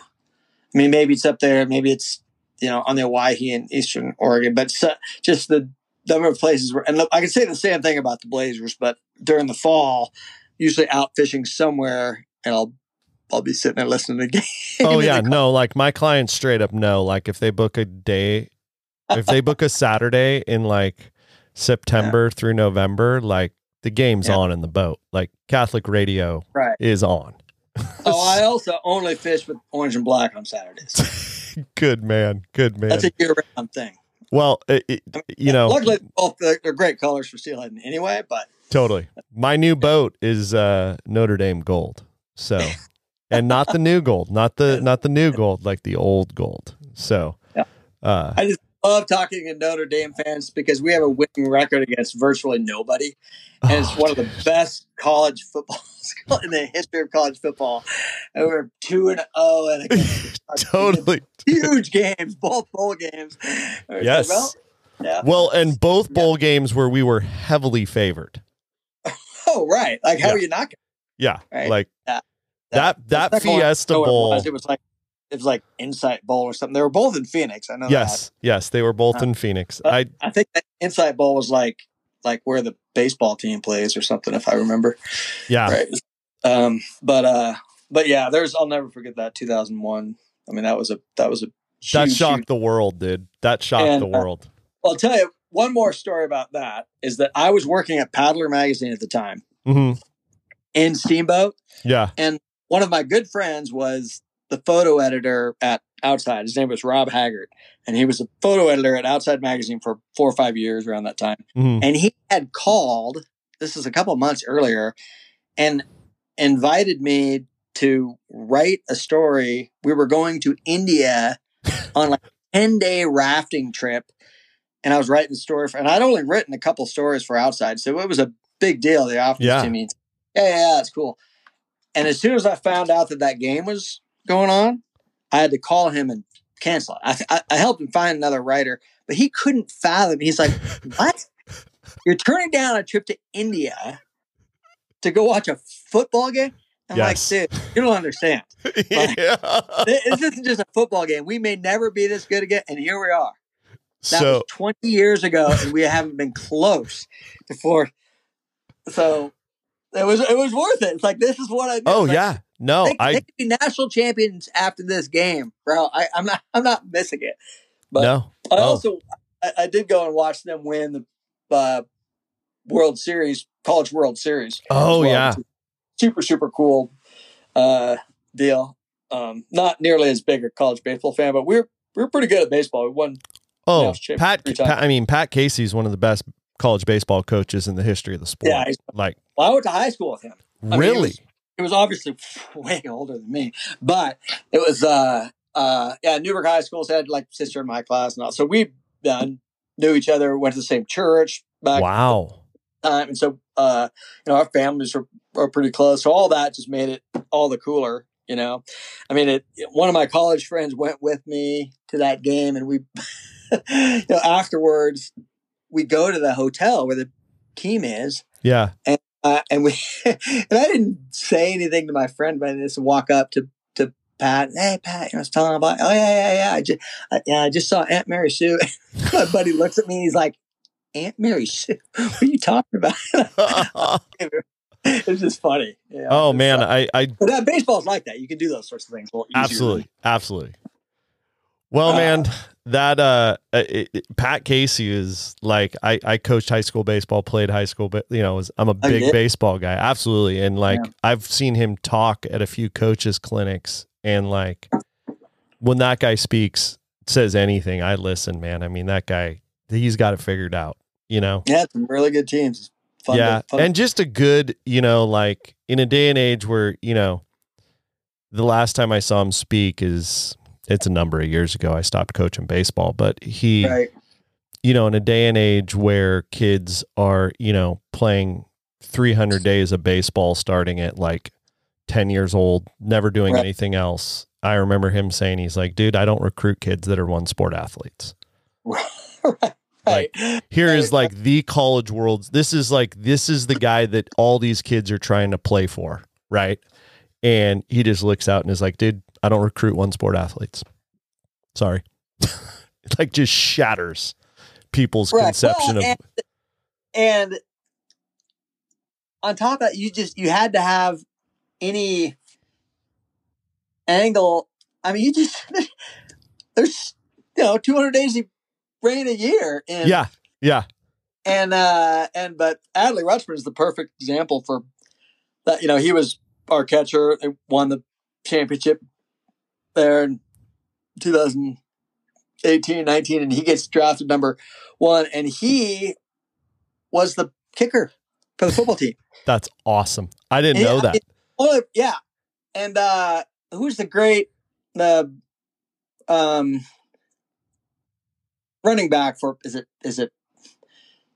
S3: I mean, maybe it's up there, maybe it's you know on the Owyhee in Eastern Oregon, but so, just the number of places where, and look, I can say the same thing about the Blazers, but during the fall, usually out fishing somewhere, and I'll I'll be sitting there listening to the game.
S2: Oh, yeah. No, like my clients straight up know, like if they book a day, if they book a Saturday in like September through November, like the game's
S3: Yeah.
S2: on in the boat. Like Catholic radio
S3: Right.
S2: is on.
S3: Oh, I also only fish with orange and black on Saturdays.
S2: Good man. Good man.
S3: That's a year-round thing.
S2: well, it, it, you know,
S3: Luckily, both they're, they're great colors for steelhead anyway. But
S2: totally. My new boat is uh, Notre Dame gold. So, and not the new gold, not the not the new gold, like the old gold. So,
S3: Yeah.
S2: uh,
S3: I just love talking to Notre Dame fans because we have a winning record against virtually nobody, and it's
S2: oh,
S3: one of the best college football in the history of college football. And we're two and zero, and against
S2: totally.
S3: huge games, both bowl games. It's
S2: Yes.
S3: well, yeah.
S2: Well, and both bowl games where we were heavily favored.
S3: Oh, right. Like, how
S2: Yeah.
S3: are you not?
S2: Gonna, Yeah,
S3: Right.
S2: like
S3: Yeah.
S2: that that
S3: second
S2: Fiesta
S3: it
S2: Bowl.
S3: was. It was like it was like Insight Bowl or something. They were both in Phoenix. I know. that.
S2: Yes, yes, they were both
S3: Uh,
S2: in Phoenix.
S3: uh,
S2: I
S3: I think that Insight Bowl was like like where the baseball team plays or something, if I remember.
S2: yeah,
S3: right. Um, but uh, but yeah, there's I'll never forget that 2001. I mean, that was a that was a
S2: that shocked
S3: huge-
S2: the world, dude. That shocked
S3: And,
S2: the
S3: uh,
S2: world.
S3: Well, I'll tell you one more story about that is that I was working at Paddler magazine at the time
S2: hmm
S3: in Steamboat.
S2: Yeah, And
S3: One of my good friends was the photo editor at Outside. His name was Rob Haggart, and he was a photo editor at Outside magazine for four or five years around that time.
S2: hmm
S3: and he had called this is a couple months earlier and invited me to write a story we were going to india on like a 10 day rafting trip and i was writing the story for and i'd only written a couple stories for outside so it was a big deal they offered
S2: Yeah.
S3: to me yeah yeah yeah it's cool and as soon as i found out that that game was going on i had to call him and cancel it i, I, I helped him find another writer but he couldn't fathom he's like what you're turning down a trip to India to go watch a football game? I'm
S2: Yes.
S3: like, dude, you don't understand.
S2: yeah.
S3: This isn't just a football game. We may never be this good again. And here we are. That
S2: So
S3: was 20 years ago, and we haven't been close before. So it was it was worth it. It's like this is what I.
S2: Oh
S3: like,
S2: yeah. No,
S3: they,
S2: I
S3: they could be national champions after this game, bro. I, I'm not. I'm not missing it. But
S2: no.
S3: I also I, I did go and watch them win the uh, World Series, College World Series.
S2: Oh
S3: well,
S2: yeah.
S3: Super super cool uh, deal. Um, not nearly as big a college baseball fan, but we're we're pretty good at baseball. We won.
S2: Oh, Pat. Pat. I mean, Pat Casey is one of the best college baseball coaches in the history of the sport.
S3: Yeah,
S2: like
S3: Well, I went to high school with him. mean, it
S2: really.
S3: was- Was obviously way older than me, but it was uh uh yeah. Newberg High School's had like sister in my class and all, so we uh, knew each other. Went to the same church back
S2: wow.
S3: time, and so uh, you know our families were, are pretty close. So all that just made it all the cooler. You know, I mean, it. One of my college friends went with me to that game, and we, you know, afterwards we go to the hotel where the team is,
S2: Yeah.
S3: Uh, and we, and I didn't say anything to my friend, but I just walk up to to Pat. Hey, Pat, you know, I was telling him about. Oh yeah, yeah, yeah. I just, I, yeah, I just saw Aunt Mary Sue. my buddy looks at me. He's like, Aunt Mary Sue. What are you talking about? it's just funny. Yeah,
S2: oh man,
S3: uh,
S2: I I
S3: but that baseball's like that. You can do those sorts of things. a little easier
S2: absolutely absolutely. Well,
S3: Uh,
S2: man, that uh, it, it- Pat Casey is like I I coached high school baseball, played high school, but you know, was, I'm a
S3: Oh,
S2: big baseball guy, absolutely, and like
S3: Yeah.
S2: I've seen him talk at a few coaches clinics, and like when that guy speaks, says anything, I listen, man. I mean, that guy, he's got it figured out, you know.
S3: Yeah, some really good teams. Fun
S2: yeah,
S3: to,
S2: and just a good, you know, like in a day and age where you know, the last time I saw him speak is it's a number of years ago. I stopped coaching baseball, but he,
S3: right.
S2: you know, in a day and age where kids are, you know, playing 300 days of baseball starting at like 10 years old, never doing
S3: Right.
S2: anything else. I remember him saying, he's like, dude, I don't recruit kids that are one sport athletes.
S3: right.
S2: Like. Here
S3: Right.
S2: is like the college worlds. This is like, this is the guy that all these kids are trying to play for. Right. And he just looks out and is like, dude, I don't recruit one sport athletes. Sorry. it like just shatters people's
S3: Right.
S2: conception
S3: Well,
S2: of,
S3: and, and on top of that, you just you had to have any angle. I mean, you just there's you know 200 days of rain a year, and
S2: yeah. Yeah.
S3: and uh and but Adley Rutschman is the perfect example for that. You know, he was our catcher. Won the championship there in 2018, 19, and he gets drafted number one, and he was the kicker for the football team.
S2: That's awesome. I didn't know
S3: Yeah,
S2: that.
S3: it- Oh yeah, and uh who's the great the um running back for is it is it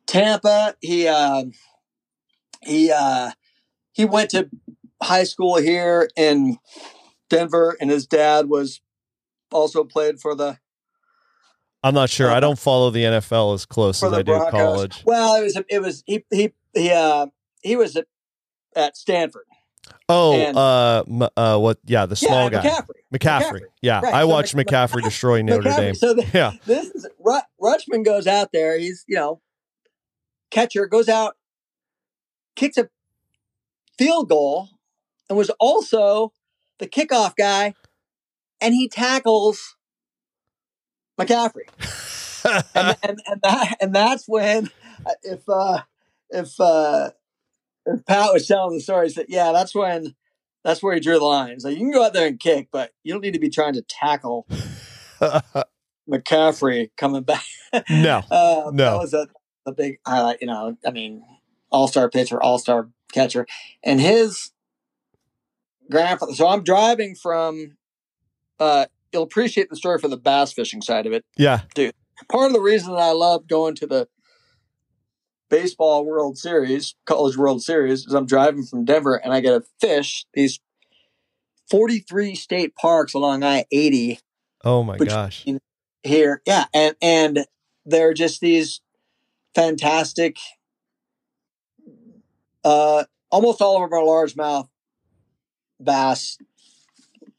S3: Tampa? He uh, he uh he went to high school here in Denver, and his dad was also played for the
S2: I'm not sure. I don't follow the NFL as close as I do
S3: Broncos.
S2: college.
S3: Well, it was it was he he he uh he was at, at Stanford.
S2: Oh,
S3: and-
S2: uh, uh, what? Yeah, the small
S3: yeah,
S2: guy,
S3: McCaffrey.
S2: McCaffrey. Yeah,
S3: Right,
S2: I
S3: so
S2: watched
S3: Mc-
S2: McCaffrey destroy Notre
S3: McCaffrey.
S2: Dame.
S3: So the,
S2: Yeah,
S3: this is Ru- Rutschman goes out there. He's you know catcher goes out, kicks a field goal, and was also the kickoff guy, and he tackles McCaffrey, and and and that and that's when uh, if uh if uh if Pat was telling the story, he said, yeah, that's when. That's where he drew the line. He's like, you can go out there and kick, but you don't need to be trying to tackle McCaffrey coming back.
S2: no,
S3: Uh,
S2: No.
S3: that was a, a big highlight. You know, I mean, all star pitcher, all star catcher, and his grandfather. So I'm driving from. Uh, you'll appreciate the story for the bass fishing side of it.
S2: yeah, dude.
S3: Part of the reason that I love going to the baseball World Series, College World Series, is I'm driving from Denver and I get to fish these 43 state parks along I 80
S2: Oh my gosh,
S3: here yeah and and they're just these fantastic uh almost all of our largemouth bass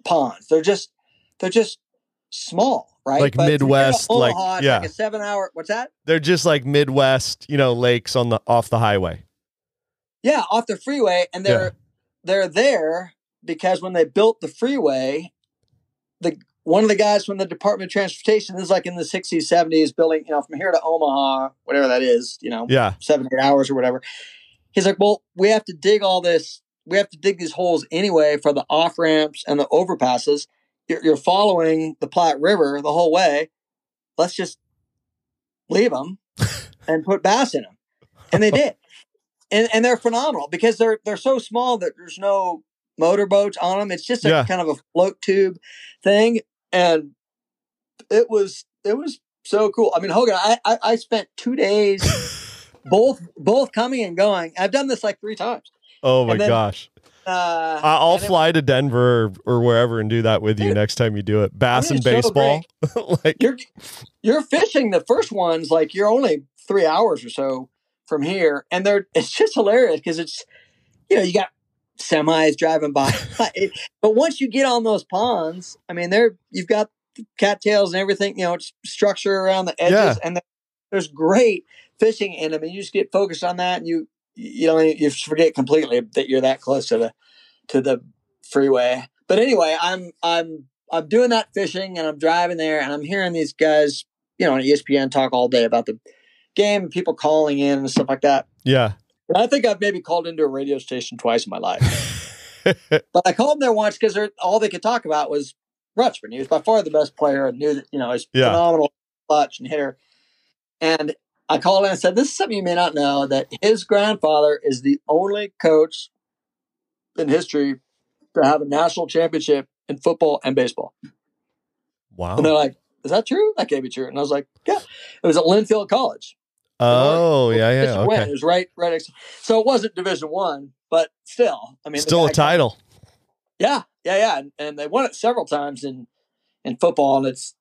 S3: ponds they're just they're just small right
S2: Like
S3: if
S2: Midwest, like-
S3: Omaha, it's
S2: yeah.
S3: like a seven hour what's that
S2: they're just like Midwest, you know, lakes on the off the highway.
S3: yeah off the freeway and they're
S2: Yeah.
S3: they're there because when they built the freeway, the one of the guys from the Department of Transportation is like in the 60s, 70s, building, you know, from here to Omaha, whatever that is, you know,
S2: Yeah.
S3: seven, eight hours or whatever. He's like, well, we have to dig all this. We have to dig these holes anyway for the off ramps and the overpasses. You're, you're following the Platte River the whole way. Let's just leave them and put bass in them. And they did. And, and they're phenomenal because they're they're so small that there's no motorboats on them. It's just a
S2: Yeah.
S3: kind of a float tube thing, and it was it was so cool. I mean, Hogan, I I, I spent two days both both coming and going. I've done this like three times.
S2: Oh my
S3: then-
S2: gosh.
S3: Uh,
S2: I'll fly to Denver or, wherever and do that with you
S3: Dude,
S2: next time you do it. Bass and
S3: so
S2: baseball. like
S3: you're you're fishing the first ones like you're only three hours or so from here, and they're it's just hilarious because it's you know you got semis driving by, but once you get on those ponds, I mean they're you've got cattails and everything, you know, it's structure around the edges,
S2: Yeah.
S3: and there's great fishing in them, and you just get focused on that, and you you know you forget completely that you're that close to the to the freeway. But anyway, I'm I'm I'm doing that fishing and I'm driving there and I'm hearing these guys, you know, on ESPN talk all day about the game people calling in and stuff like that.
S2: yeah.
S3: And I think I've maybe called into a radio station twice in my life. but I called them there once because all they could talk about was Rutschman. He was by far the best player and knew that, you know, he's
S2: Yeah.
S3: phenomenal clutch and hitter. And I called in and said, This is something you may not know that his grandfather is the only coach in history to have a national championship in football and baseball.
S2: wow.
S3: And they're like, Is that true? That can't be true. And I was like, Yeah. It was at Linfield College.
S2: Oh, yeah, yeah. Okay.
S3: It was right, right next. So it wasn't Division One, but still, I mean,
S2: Still a title.
S3: Yeah, yeah, yeah, and, and they won it several times in in football, and it's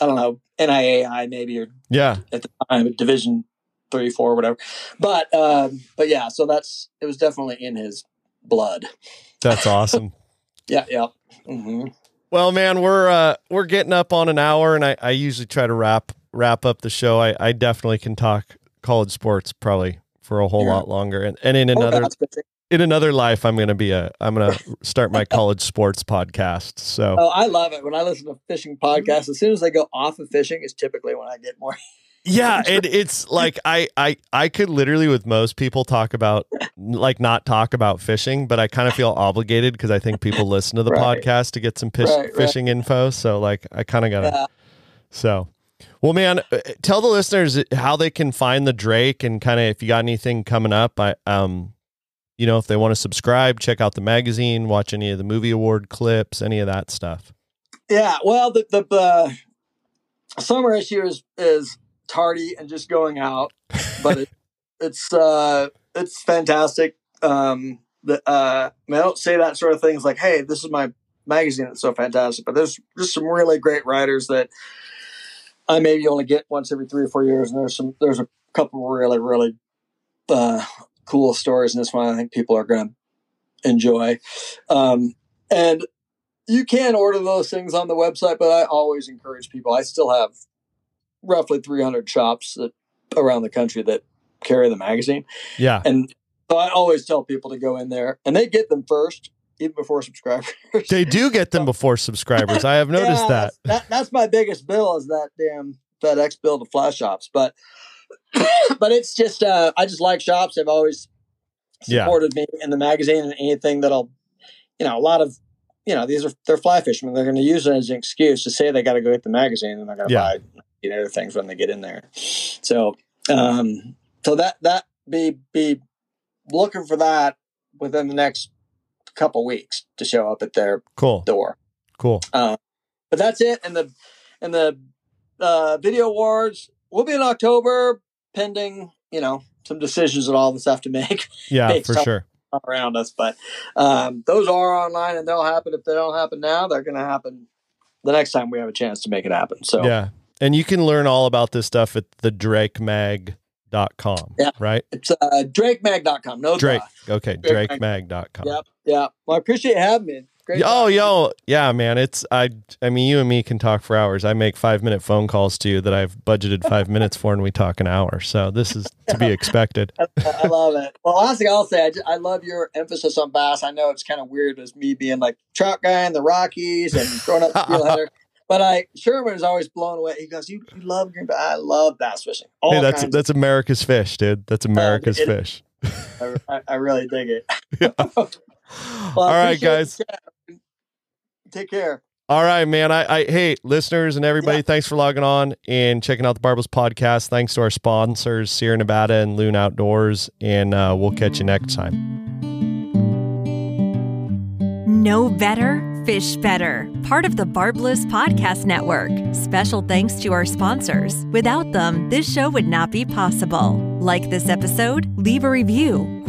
S3: I don't know NAIA maybe or
S2: Yeah.
S3: at the time Division three, four, whatever. But um, but yeah, so that's it was definitely in his blood.
S2: That's awesome.
S3: Yeah, yeah. hmm
S2: Well, man, we're uh we're getting up on an hour and I, I usually try to wrap wrap up the show. I, I definitely can talk college sports probably for a whole
S3: Yeah.
S2: lot longer. And and in
S3: Oh,
S2: another
S3: good.
S2: In another life I'm gonna be a I'm gonna start my college sports podcast. So
S3: Oh, I love it when I listen to fishing podcasts. As soon as they go off of fishing, is typically when I get more.
S2: yeah, and it's like I I I could literally with most people talk about like not talk about fishing, but I kind of feel obligated because I think people listen to the
S3: Right.
S2: podcast to get some fish,
S3: Right, right.
S2: fishing info. So like I kind of gotta
S3: Yeah.
S2: So, well, man, uh, tell the listeners how they can find the Drake and kind of if you got anything coming up. I, um, you know, if they want to subscribe, check out the magazine, watch any of the movie award clips, any of that stuff.
S3: Yeah, well, the the uh, summer issue is is tardy and just going out, but it, it's uh, it's fantastic. Um, the uh, I, mean, I don't say that sort of things like, "Hey, this is my magazine; it's so fantastic." But there's just some really great writers that I maybe only get once every three or four years, and there's some there's a couple really really uh, cool stories in this one. I think people are going to enjoy, um, and you can order those things on the website, but I always encourage people. I still have roughly 300 shops that, around the country that carry the magazine,
S2: Yeah.
S3: and so I always tell people to go in there, and they get them first, even before subscribers.
S2: They do get them before subscribers. I have noticed
S3: Yeah,
S2: that.
S3: That's, that. That's my biggest bill is that damn FedEx bill to flash shops, but but it's just uh, I just like shops. They've always
S2: Yeah.
S3: supported me in the magazine and anything that I'll, you know, a lot of, you know, these are they're fly fishermen. They're going to use it as an excuse to say they got to go get the magazine and they're going to
S2: Yeah.
S3: buy you know other things when they get in there. So, um, so that that be be looking for that within the next couple weeks to show up at their
S2: Cool.
S3: door.
S2: Cool.
S3: Um, But that's it. And the and the uh, video awards will be in October, pending you know some decisions that all of us have to make
S2: Yeah, for sure.
S3: around us. But um, those are online and they'll happen. If they don't happen now, they're going to happen the next time we have a chance to make it happen. So
S2: Yeah. And you can learn all about this stuff at the drakemag.com.
S3: Yeah.
S2: Right?
S3: it's uh, drakemag.com. No
S2: Drake.
S3: the.
S2: Okay.
S3: Drake
S2: Drakemag.com.
S3: Yep. Yeah. Well, I appreciate having me. Great
S2: Oh, yo, yeah, man. It's I. I mean, you and me can talk for hours. I make five minute phone calls to you that I've budgeted five minutes for, and we talk an hour. So this is to be expected.
S3: I, I love it. Well, last thing I'll say, I, ju- I love your emphasis on bass. I know it's kind of weird as me being like trout guy in the Rockies and growing up steelheader. But I Sherman is always blown away. He goes, "You, you love green bass? I love bass fishing. All
S2: Hey, that's that's America's fish, dude. That's um, America's
S3: it-
S2: fish.
S3: I, I really dig it.
S2: Yeah.
S3: Well,
S2: All right, guys.
S3: The chat. Take care.
S2: All right, man. I, I hey, listeners and everybody,
S3: Yeah.
S2: thanks for logging on and checking out the Barbless podcast. Thanks to our sponsors, Sierra Nevada and Loon Outdoors, and uh, we'll catch you next time.
S1: Know better, fish better. Part of the Barbless Podcast Network. Special thanks to our sponsors. Without them, this show would not be possible. Like this episode, leave a review,